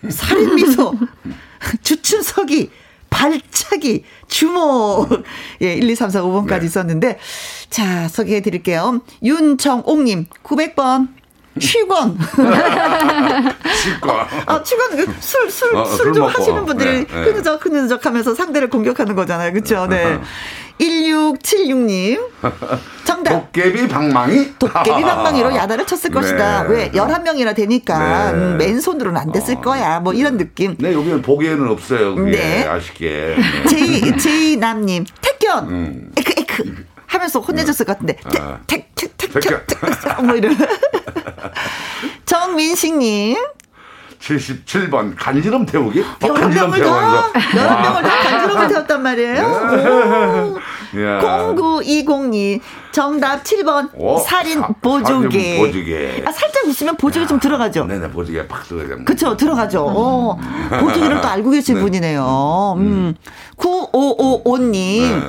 살인미소, 주춘석이 발차기, 주목. 예, 1, 2, 3, 4, 5번까지 네. 있었는데, 자, 소개해 드릴게요. 윤정옥님, 900번. 취권. 취권. 아, 취권, 그 술, 술, 어, 술좀 하시는 분들이 네, 네. 흐느적, 흐느적 하면서 상대를 공격하는 거잖아요. 그쵸? 네. 1676님. 정답. 도깨비 방망이? 도깨비 방망이로 야단을 쳤을 네. 것이다. 왜? 11명이나 되니까. 네. 음, 맨손으로는 안 됐을 어. 거야. 뭐 이런 느낌. 네, 여기는 보기에는 없어요. 그게 네. 아쉽게. 네. 제이, 제이남님. 택견. 음. 에크, 에크. 하면서 혼내줬을 것 같은데. 아. 택, 택, 택, 택, 택. 뭐 이런. 정민식님. 77번 간지럼 태우기? 어, 간지럼 태우면서 여러 명을 다 간지럼을 태웠단 말이에요. 네. 0920님 정답 7번 오, 살인 보조개. 보조개. 아 살짝 웃으면 보조개 야, 좀 들어가죠. 네네 보조개 팍 들어가죠. 그렇죠 들어가죠. 어, 보조개를 또 알고 계신 네. 분이네요. 음. 9555님. 네.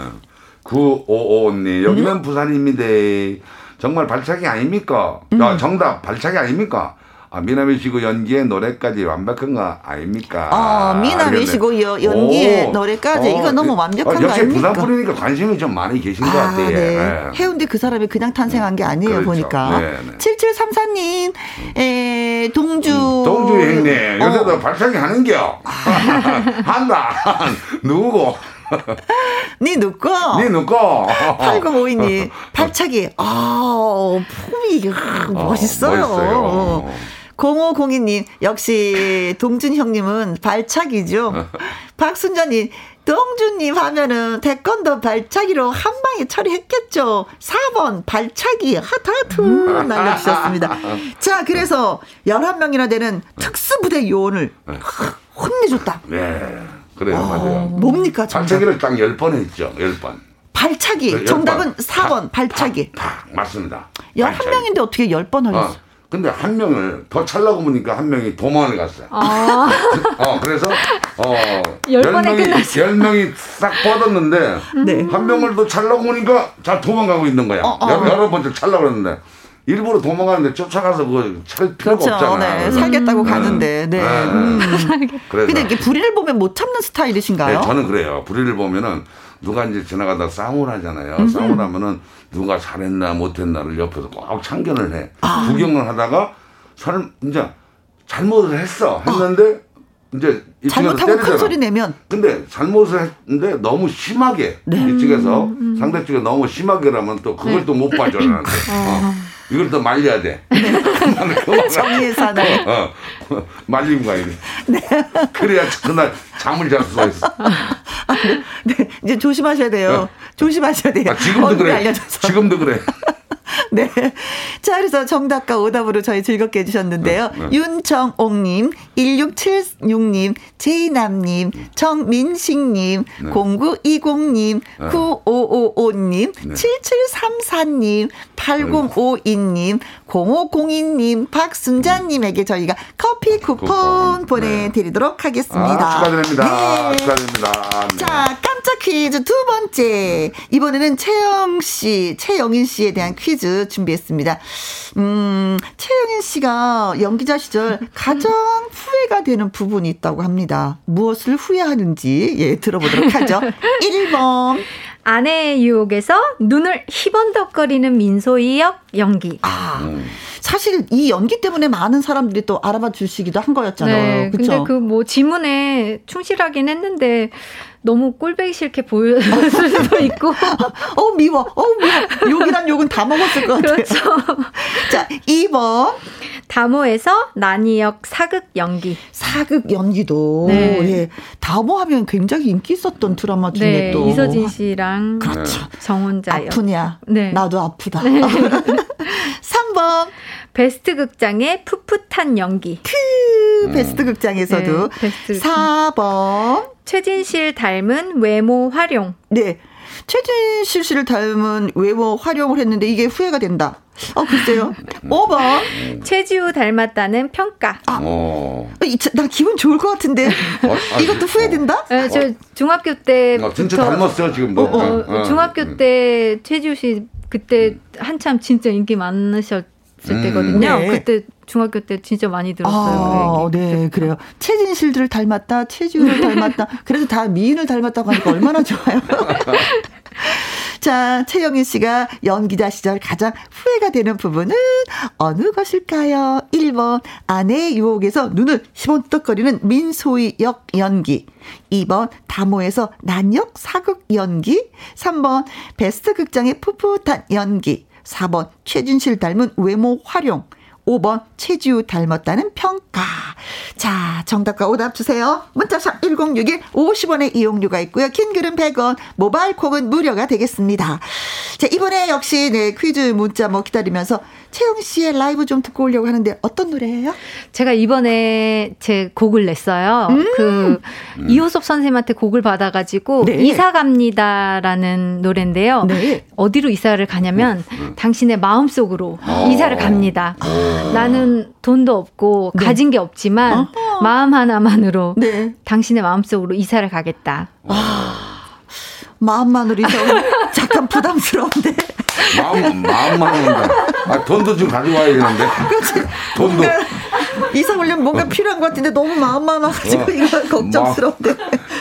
9555님 여기는 음? 부산입니다. 정말 발차기 아닙니까? 음. 야, 정답 발차기 아닙니까? 아, 미남이 시고 연기에 노래까지 완벽한 거 아닙니까? 아, 미남이 시고 여, 연기에 오, 노래까지 어, 이거 너무 완벽한 어, 거 아닙니까? 부산 분이니까 관심이 좀 많이 계신 아, 것 같아요. 네. 네. 해운대 그 사람이 그냥 탄생한 게 아니에요, 그렇죠. 보니까. 네, 네. 7734님, 에, 동주. 음, 동주 형님, 요새도 어. 발차기 하는겨. 한다. 누구고? 니 누꺼? 니 누꺼? 8052님, 발차기. 아, 폼이 멋있어요. 어, 멋있어요. 0502님, 역시 동준 형님은 발차기죠. 박순자님, 동준님 하면은 태권도 발차기로 한 방에 처리했겠죠. 4번 발차기 하트 하트 날려주셨습니다. 자, 그래서 11명이나 되는 특수부대 요원을 네. 혼내줬다. 네. 그래요, 어, 맞아요. 뭡니까, 정답? 발차기를 딱 10번 했죠, 10번. 발차기. 정답은 4번, 발차기. 팍, 팍, 맞습니다. 11명인데 어떻게 10번 하겠어? 어. 근데 한 명을 더 찰라고 보니까 한 명이 도망을 갔어요. 아. 어, 그래서, 어, 10명이, 10명이 싹 뻗었는데, 네. 한 명을 더 찰라고 보니까 잘 도망가고 있는 거야. 어, 어. 여러, 여러 번째 찰라고 그랬는데, 일부러 도망가는데 쫓아가서 그찰 필요가 그렇죠. 없잖아요. 네. 살겠다고 음. 가는데. 네. 네. 음. 그래서 근데 이게 불의를 보면 못 참는 스타일이신가요? 네, 저는 그래요. 불의를 보면은 누가 이제 지나가다 싸움을 하잖아요. 음. 싸움을 하면은 누가 잘했나 못했나를 옆에서 꼭 참견을 해. 아. 구경을 하다가 사람 이제 잘못을 했어. 했는데 아. 이제 잘못하고 큰 소리 내면 근데 잘못을 했는데 너무 심하게 네. 이쪽에서 음, 음. 상대 쪽에 너무 심하게라면 또 그걸 네. 또못 봐줘라는데 어. 이걸 또 말려야 돼. 네. 정의의 사나이. 어, 어, 말리고 가야 돼. 네. 그래야 그날 잠을 잘 수가 있어. 아, 네. 네. 이제 조심하셔야 돼요. 어. 조심하셔야 돼요. 아, 지금도 그래. 알려줘서. 지금도 그래. 네. 자, 그래서 정답과 오답으로 저희 즐겁게 해주셨는데요. 네, 네. 윤정옥님, 1676님, 제이남님, 정민식님, 네. 0920님, 네. 9555님, 네. 7734님, 8052님, 0502님, 박순자님에게 저희가 커피 쿠폰, 쿠폰. 보내드리도록 하겠습니다. 아, 축하드립니다. 네. 축하드립니다. 자, 깜짝 퀴즈 두 번째. 이번에는 채영 씨, 최영인 씨에 대한 퀴즈 준비했습니다. 음, 최영인 씨가 연기자 시절 가장 후회가 되는 부분이 있다고 합니다. 무엇을 후회하는지, 예, 들어보도록 하죠. 1번. 아내의 유혹에서 눈을 희번덕거리는 민소희 역 연기. 아. 음. 사실 이 연기 때문에 많은 사람들이 또 알아봐 주시기도 한 거였잖아요. 네, 그쵸? 근데 그 뭐 지문에 충실하긴 했는데 너무 꼴배기 싫게 보였을 수도 있고. 어, 미워. 어, 미워. 욕이란 욕은 다 먹었을 것 같아요. 그렇죠. 자, 2번. 다모에서 난이역 사극 연기. 사극 연기도. 네. 예. 다모 하면 굉장히 인기 있었던 드라마 중에 네, 또. 이서진 씨랑. 그렇죠. 정혼자. 아프냐. 네. 나도 아프다. 네. 3번. 베스트 극장의 풋풋한 연기. 크, 베스트 극장에서도. 네, 베스트 4번. 최진실 닮은 외모 활용. 네. 최진실 씨를 닮은 외모 활용을 했는데 이게 후회가 된다. 어, 글쎄요. 5번. 최지우 닮았다는 평가. 아, 어. 나 기분 좋을 것 같은데. 어, 이것도 후회된다? 네, 저 중학교 때. 아, 진짜 닮았어요, 지금도. 어, 어, 어, 중학교 때 최지우 씨 그때 한참 진짜 인기 많으셨 음, 때거든요. 네. 그때 중학교 때 진짜 많이 들었어요. 아, 그 네, 그래요. 최진실들을 닮았다, 최지우를 닮았다. 그래서 다 미인을 닮았다고 하니까 얼마나 좋아요. 자, 최영희 씨가 연기자 시절 가장 후회가 되는 부분은 어느 것일까요? 1번, 아내의 유혹에서 눈을 시번떡거리는 민소희 역 연기. 2번, 다모에서 난역 사극 연기. 3번, 베스트 극장의 풋풋한 연기. 4번, 최진실 닮은 외모 활용. 5번 최지우 닮았다는 평가. 자, 정답과 오답 주세요. 문자샵 1061 50원의 이용료가 있고요. 킹글은 100원, 모바일 콩은 무료가 되겠습니다. 자, 이번에 역시 네, 퀴즈 문자 뭐 기다리면서 채영 씨의 라이브 좀 듣고 오려고 하는데 어떤 노래예요? 제가 이번에 제 곡을 냈어요. 음~ 그 음. 이호섭 선생님한테 곡을 받아가지고 네. 이사 갑니다라는 노래인데요. 네. 어디로 이사를 가냐면 음. 당신의 마음 속으로 어. 이사를 갑니다. 어. 나는 돈도 없고 네. 가진 게 없지만 어. 마음 하나만으로 네. 당신의 마음 속으로 이사를 가겠다. 마음만으로 이사 잠깐 부담스러운데. 마음, 마음만 한다. 아, 돈도 좀 가져와야 되는데. 그렇지. 돈도. 이사 오려면 뭔가 어. 필요한 것 같은데 너무 마음만 와가지고 어. 이건 걱정스러운데.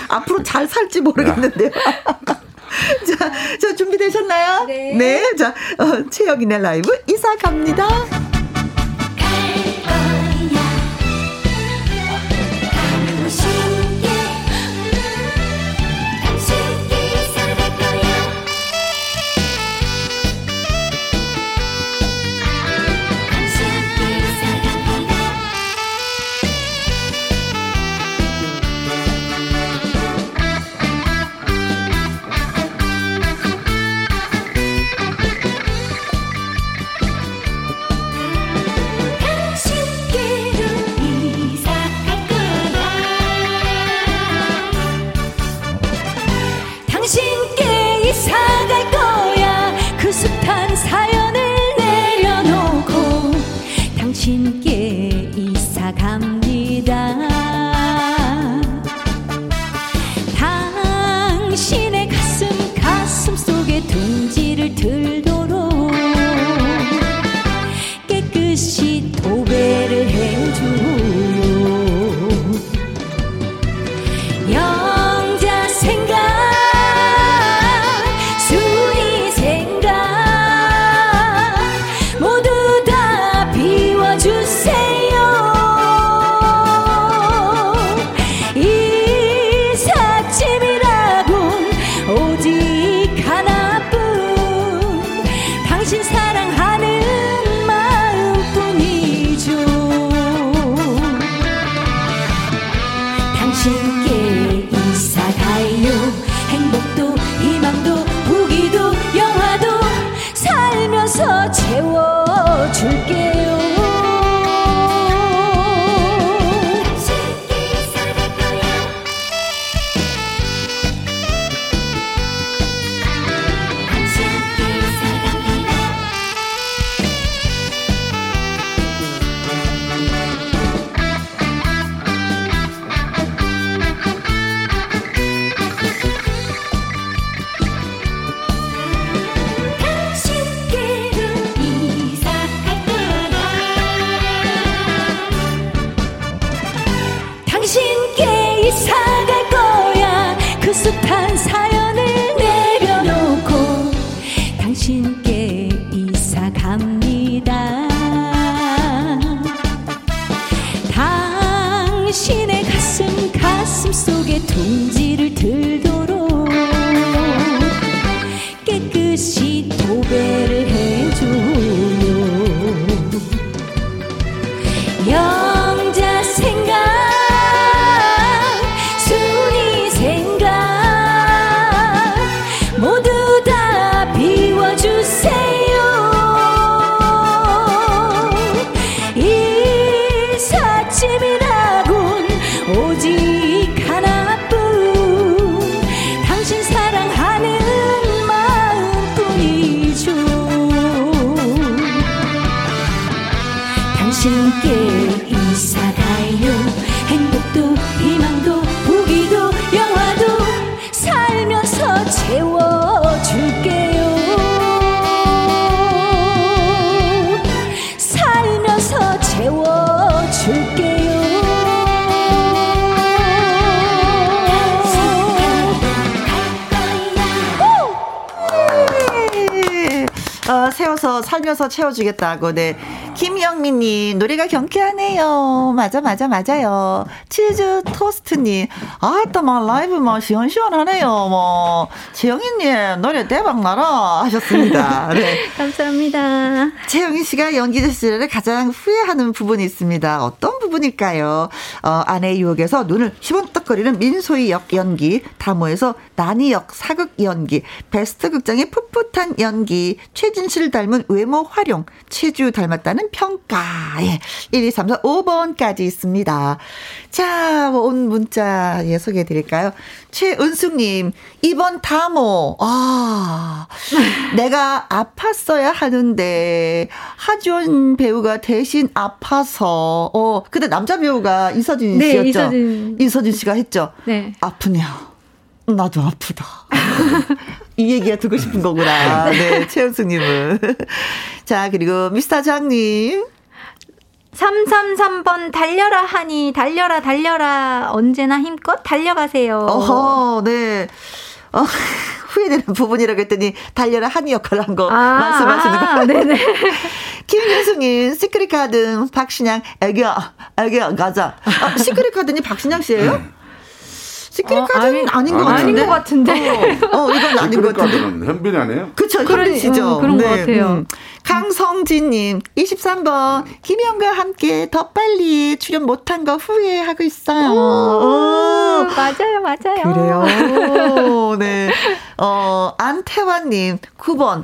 앞으로 잘 살지 모르겠는데요. 자, 자, 준비되셨나요? 네. 네. 자, 어, 최혁인의 라이브 이사 갑니다. 둥지를 들도 살면서 채워주겠다고, 네. 김영민님, 노래가 경쾌하네요. 맞아, 맞아, 맞아요. 치즈 토스트님, 아, 또, 막, 라이브, 막, 시원시원하네요. 뭐, 지영이님, 노래 대박 나라. 하셨습니다. 네. 감사합니다. 최영희 씨가 연기자 시절에 가장 후회하는 부분이 있습니다. 어떤 부분일까요? 어, 아내 유혹에서 눈을 시번떡거리는 민소희 역 연기, 다모에서 나니 역 사극 연기, 베스트 극장의 풋풋한 연기, 최 진실 닮은 외모 활용, 최주 닮았다는 평가. 예. 1, 2, 3, 4, 5번까지 있습니다. 자, 뭐온 문자 예, 소개해 드릴까요? 최은숙님, 이번 다모, 아, 내가 아팠어야 하는데, 하준 배우가 대신 아파서, 어, 근데 남자 배우가 이서진 네, 씨였죠? 이서진. 이서진 씨가 했죠? 네. 아프네요. 나도 아프다. 이 얘기가 듣고 싶은 거구나. 네, 최은숙님은. 자, 그리고 미스터 장님. 333번 달려라 하니 달려라 달려라 언제나 힘껏 달려가세요. 어허, 네. 어, 후회되는 부분이라고 했더니 달려라 하니 역할을 한 거 말씀하시는 거. 아, 네네. 김윤숙님, secret 카드, 박신양, 애교, 애교, 가자. 아, secret 카드니 박신양 씨예요 시크릿 어, 카드는 아니, 아닌 것 아니, 같은데. 아닌 것 같은데. 어, 어, 이건 아닌 것 같은데. 현빈이 아니에요? 그쵸, 그런- 현빈 씨죠. 어, 그런 것 같아요. 강성진님, 23번, 김영과 함께 더 빨리 출연 못한 거 후회하고 있어요. 오. 맞아요, 맞아요. 그래요. 네. 어, 안태환님, 9번.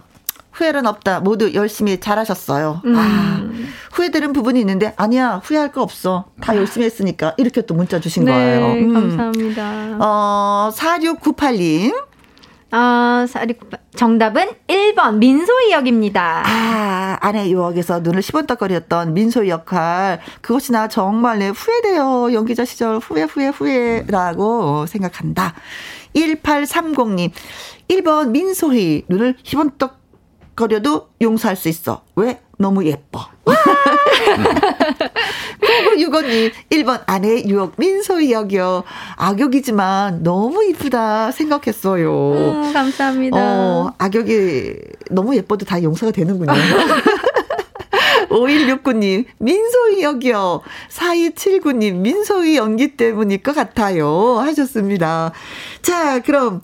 후회는 없다. 모두 열심히 잘하셨어요. 음. 아, 후회되는 부분이 있는데, 아니야, 후회할 거 없어. 다 열심히 했으니까. 이렇게 또 문자 주신 네, 거예요. 음. 감사합니다. 어, 4698님. 아, 사리 정답은 1번 민소희 역입니다. 아, 아내 유혹에서 눈을 시번떡거렸던 민소희 역할. 그것이 나 정말 내 후회돼요. 연기자 시절 후회, 후회, 후회라고 생각한다. 1830님. 1번 민소희. 눈을 시번떡 거려도 용서할 수 있어. 왜? 너무 예뻐. 9965님, 1번 아내 유혹 민소희 역이요. 악역이지만 너무 이쁘다 생각했어요. 음, 감사합니다. 어, 악역이 너무 예뻐도 다 용서가 되는군요. 5169님, 민소희 역이요. 4279님, 민소희 연기 때문일 것 같아요. 하셨습니다. 자, 그럼,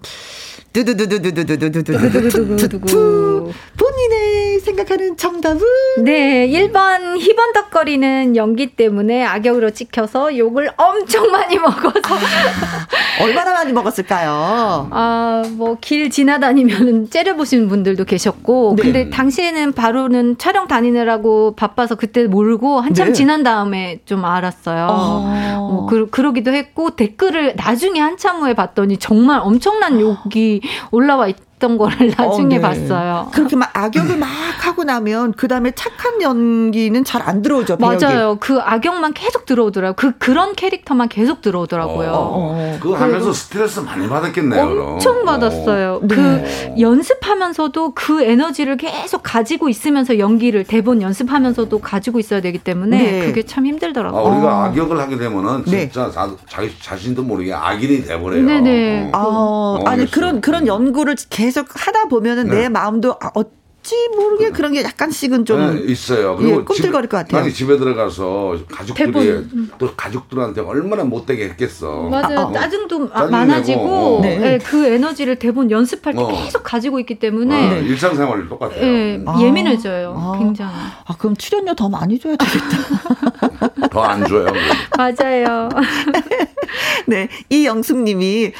두두두두두두두두두두두두 본인의 생각하는 정답은? 네, 1번 희번덕거리는 연기 때문에 악역으로 찍혀서 욕을 엄청 많이 먹어서. 얼마나 많이 먹었을까요? 아, 뭐, 길 지나다니면 째려보시는 분들도 계셨고, 네. 근데 당시에는 바로는 촬영 다니느라고 바빠서 그때 모르고 한참 네. 지난 다음에 좀 알았어요. 어. 뭐, 그, 그러기도 했고, 댓글을 나중에 한참 후에 봤더니 정말 엄청난 욕이 올라와 있 던 거를 나중에 어, 네. 봤어요. 그렇게 막 악역을 막 하고 나면 그 다음에 착한 연기는 잘 안 들어오죠. 배역이. 맞아요. 그 악역만 계속 들어오더라고요. 그, 그런 캐릭터만 계속 들어오더라고요. 어, 그거 하면서 스트레스 많이 받았겠네요. 그럼. 엄청 받았어요. 네. 그 연습하면서도 그 에너지를 계속 가지고 있으면서 연기를 대본 연습하면서도 가지고 있어야 되기 때문에 네. 그게 참 아, 힘들더라고요. 우리가 악역을 하게 되면은 네. 진짜 자, 자기 자신도 모르게 악인이 돼버려요. 네네. 어. 어, 아니. 그런 그런 연구를 계속 하다 보면은 네. 내 마음도 아, 어 찌 모르게 그런 게 약간씩은 좀 네, 있어요. 예, 꿈틀거릴 것 같아요. 아니 집에 들어가서 가족들이 대본. 또 가족들한테 얼마나 못되게 했겠어. 맞아요. 어. 짜증도 아, 많아지고. 네. 예, 그 에너지를 대본 연습할 때 어. 계속 가지고 있기 어, 때문에 일상생활이 똑같아요. 예, 아. 예민해져요. 아. 굉장히. 아 그럼 출연료 더 많이 줘야 되겠다. 더 안 줘요. 맞아요. 네, 이영숙님이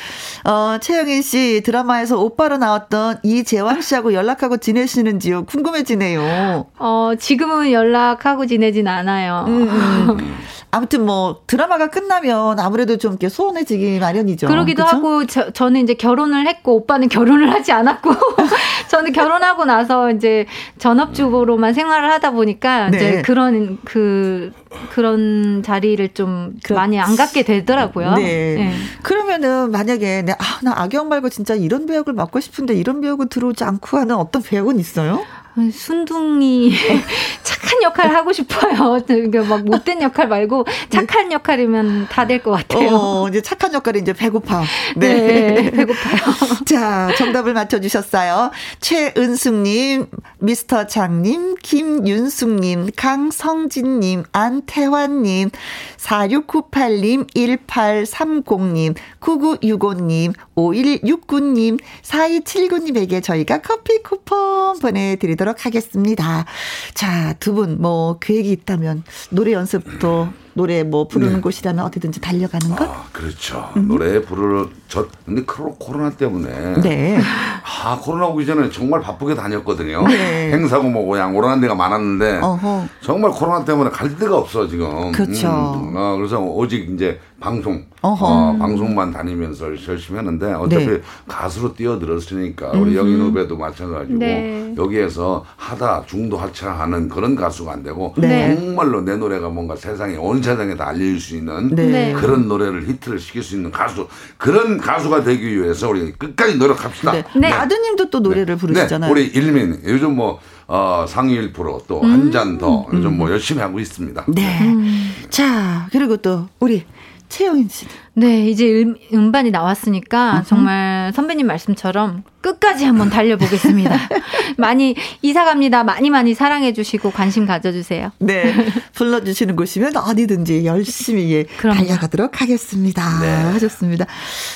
어, 최영인 씨 드라마에서 오빠로 나왔던 이재왕 씨하고 연락하고 지내시는 지요? 궁금해지네요. 어, 지금은 연락하고 지내진 않아요. 음, 음. 아무튼 뭐 드라마가 끝나면 아무래도 좀 이렇게 소원해지기 마련이죠. 그러기도 그쵸? 하고 저, 저는 이제 결혼을 했고 오빠는 결혼을 하지 않았고 저는 결혼하고 나서 이제 전업주부로만 생활을 하다 보니까 네. 이제 그런 그 그런 자리를 좀 그, 많이 안 갖게 되더라고요. 네. 네. 그러면은 만약에 내, 아, 나 악역 말고 진짜 이런 배역을 맡고 싶은데 이런 배역은 들어오지 않고 하는 어떤 배역은 있어요? 순둥이 착한 역할 하고 싶어요. 그러니까 막 못된 역할 말고 착한 역할이면 다 될 것 같아요. 어, 이제 착한 역할이 이제 배고파. 네, 네 배고파요. 자, 정답을 맞춰주셨어요. 최은숙님, 미스터 장님, 김윤숙님, 강성진님, 안태환님, 4698님, 1830님, 9965님, 5169님, 4279님에게 저희가 커피 쿠폰 보내드리도록 하도록 하겠습니다. 자, 두 분 뭐 계획이 있다면 노래 연습도 노래 뭐 부르는 네. 곳이라면 어디든지 달려가는 것? 아, 그렇죠. 음. 노래 부르러 저 근데 코로나 때문에 네. 아 코로나 오기 전에 정말 바쁘게 다녔거든요. 네. 행사고 뭐고 양 오라는 데가 많았는데 어허. 정말 코로나 때문에 갈 데가 없어 지금. 그렇죠. 음, 어, 그래서 오직 이제 방송 어, 방송만 다니면서 열심히 했는데 어차피 네. 가수로 뛰어들었으니까 우리 음. 영인 후배도 마찬가지고 네. 여기에서 하다 중도 하차하는 그런 가수가 안 되고 네. 정말로 내 노래가 뭔가 세상에 온 세상에 다 알릴 수 있는 네. 그런 노래를 히트를 시킬 수 있는 가수 그런 가수가 되기 위해서 우리 끝까지 노력합시다. 네. 네. 아드님도 또 노래를 부르시잖아요. 우리 일민 요즘 뭐 어, 상위 1%또 한 잔더 음. 요즘 뭐 열심히 하고 있습니다. 네. 음. 자 그리고 또 우리 최영인 씨. 네, 이제 음, 음반이 나왔으니까 정말 선배님 말씀처럼 끝까지 한번 달려보겠습니다. 많이 이사 갑니다. 많이 많이 사랑해 주시고 관심 가져 주세요. 네, 불러 주시는 곳이면 어디든지 열심히 예, 달려가도록 하겠습니다. 네. 하셨습니다.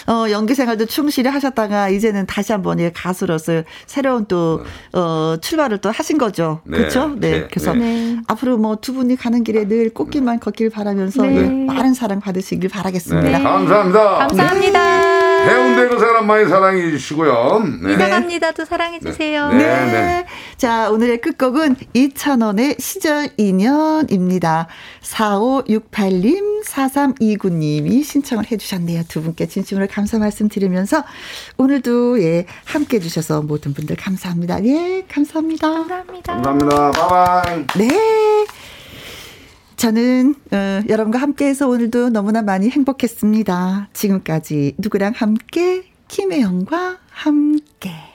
어, 연기 생활도 충실히 하셨다가 이제는 다시 한번 예, 가수로서 새로운 또 어, 출발을 또 하신 거죠. 네. 그렇죠? 네. 네. 그래서 네. 앞으로 뭐 두 분이 가는 길에 늘 꽃길만 걷길 바라면서 네. 많은 사랑 받으시길 바라겠습니다. 네. 감사합니다. 감사합니다. 해운대 그 사람 많이 사랑해 주시고요. 네. 이사갑니다. 또 사랑해 주세요. 네. 네. 네. 자, 오늘의 끝곡은 이찬원의 시절 인연입니다. 4568님, 4329님이 신청을 해 주셨네요. 두 분께 진심으로 감사 말씀 드리면서 오늘도 예, 함께 해 주셔서 모든 분들 감사합니다. 예, 감사합니다. 감사합니다. 감사합니다. 바이바이. 네. 저는 어, 여러분과 함께해서 오늘도 너무나 많이 행복했습니다. 지금까지 누구랑 함께 김혜영과 함께.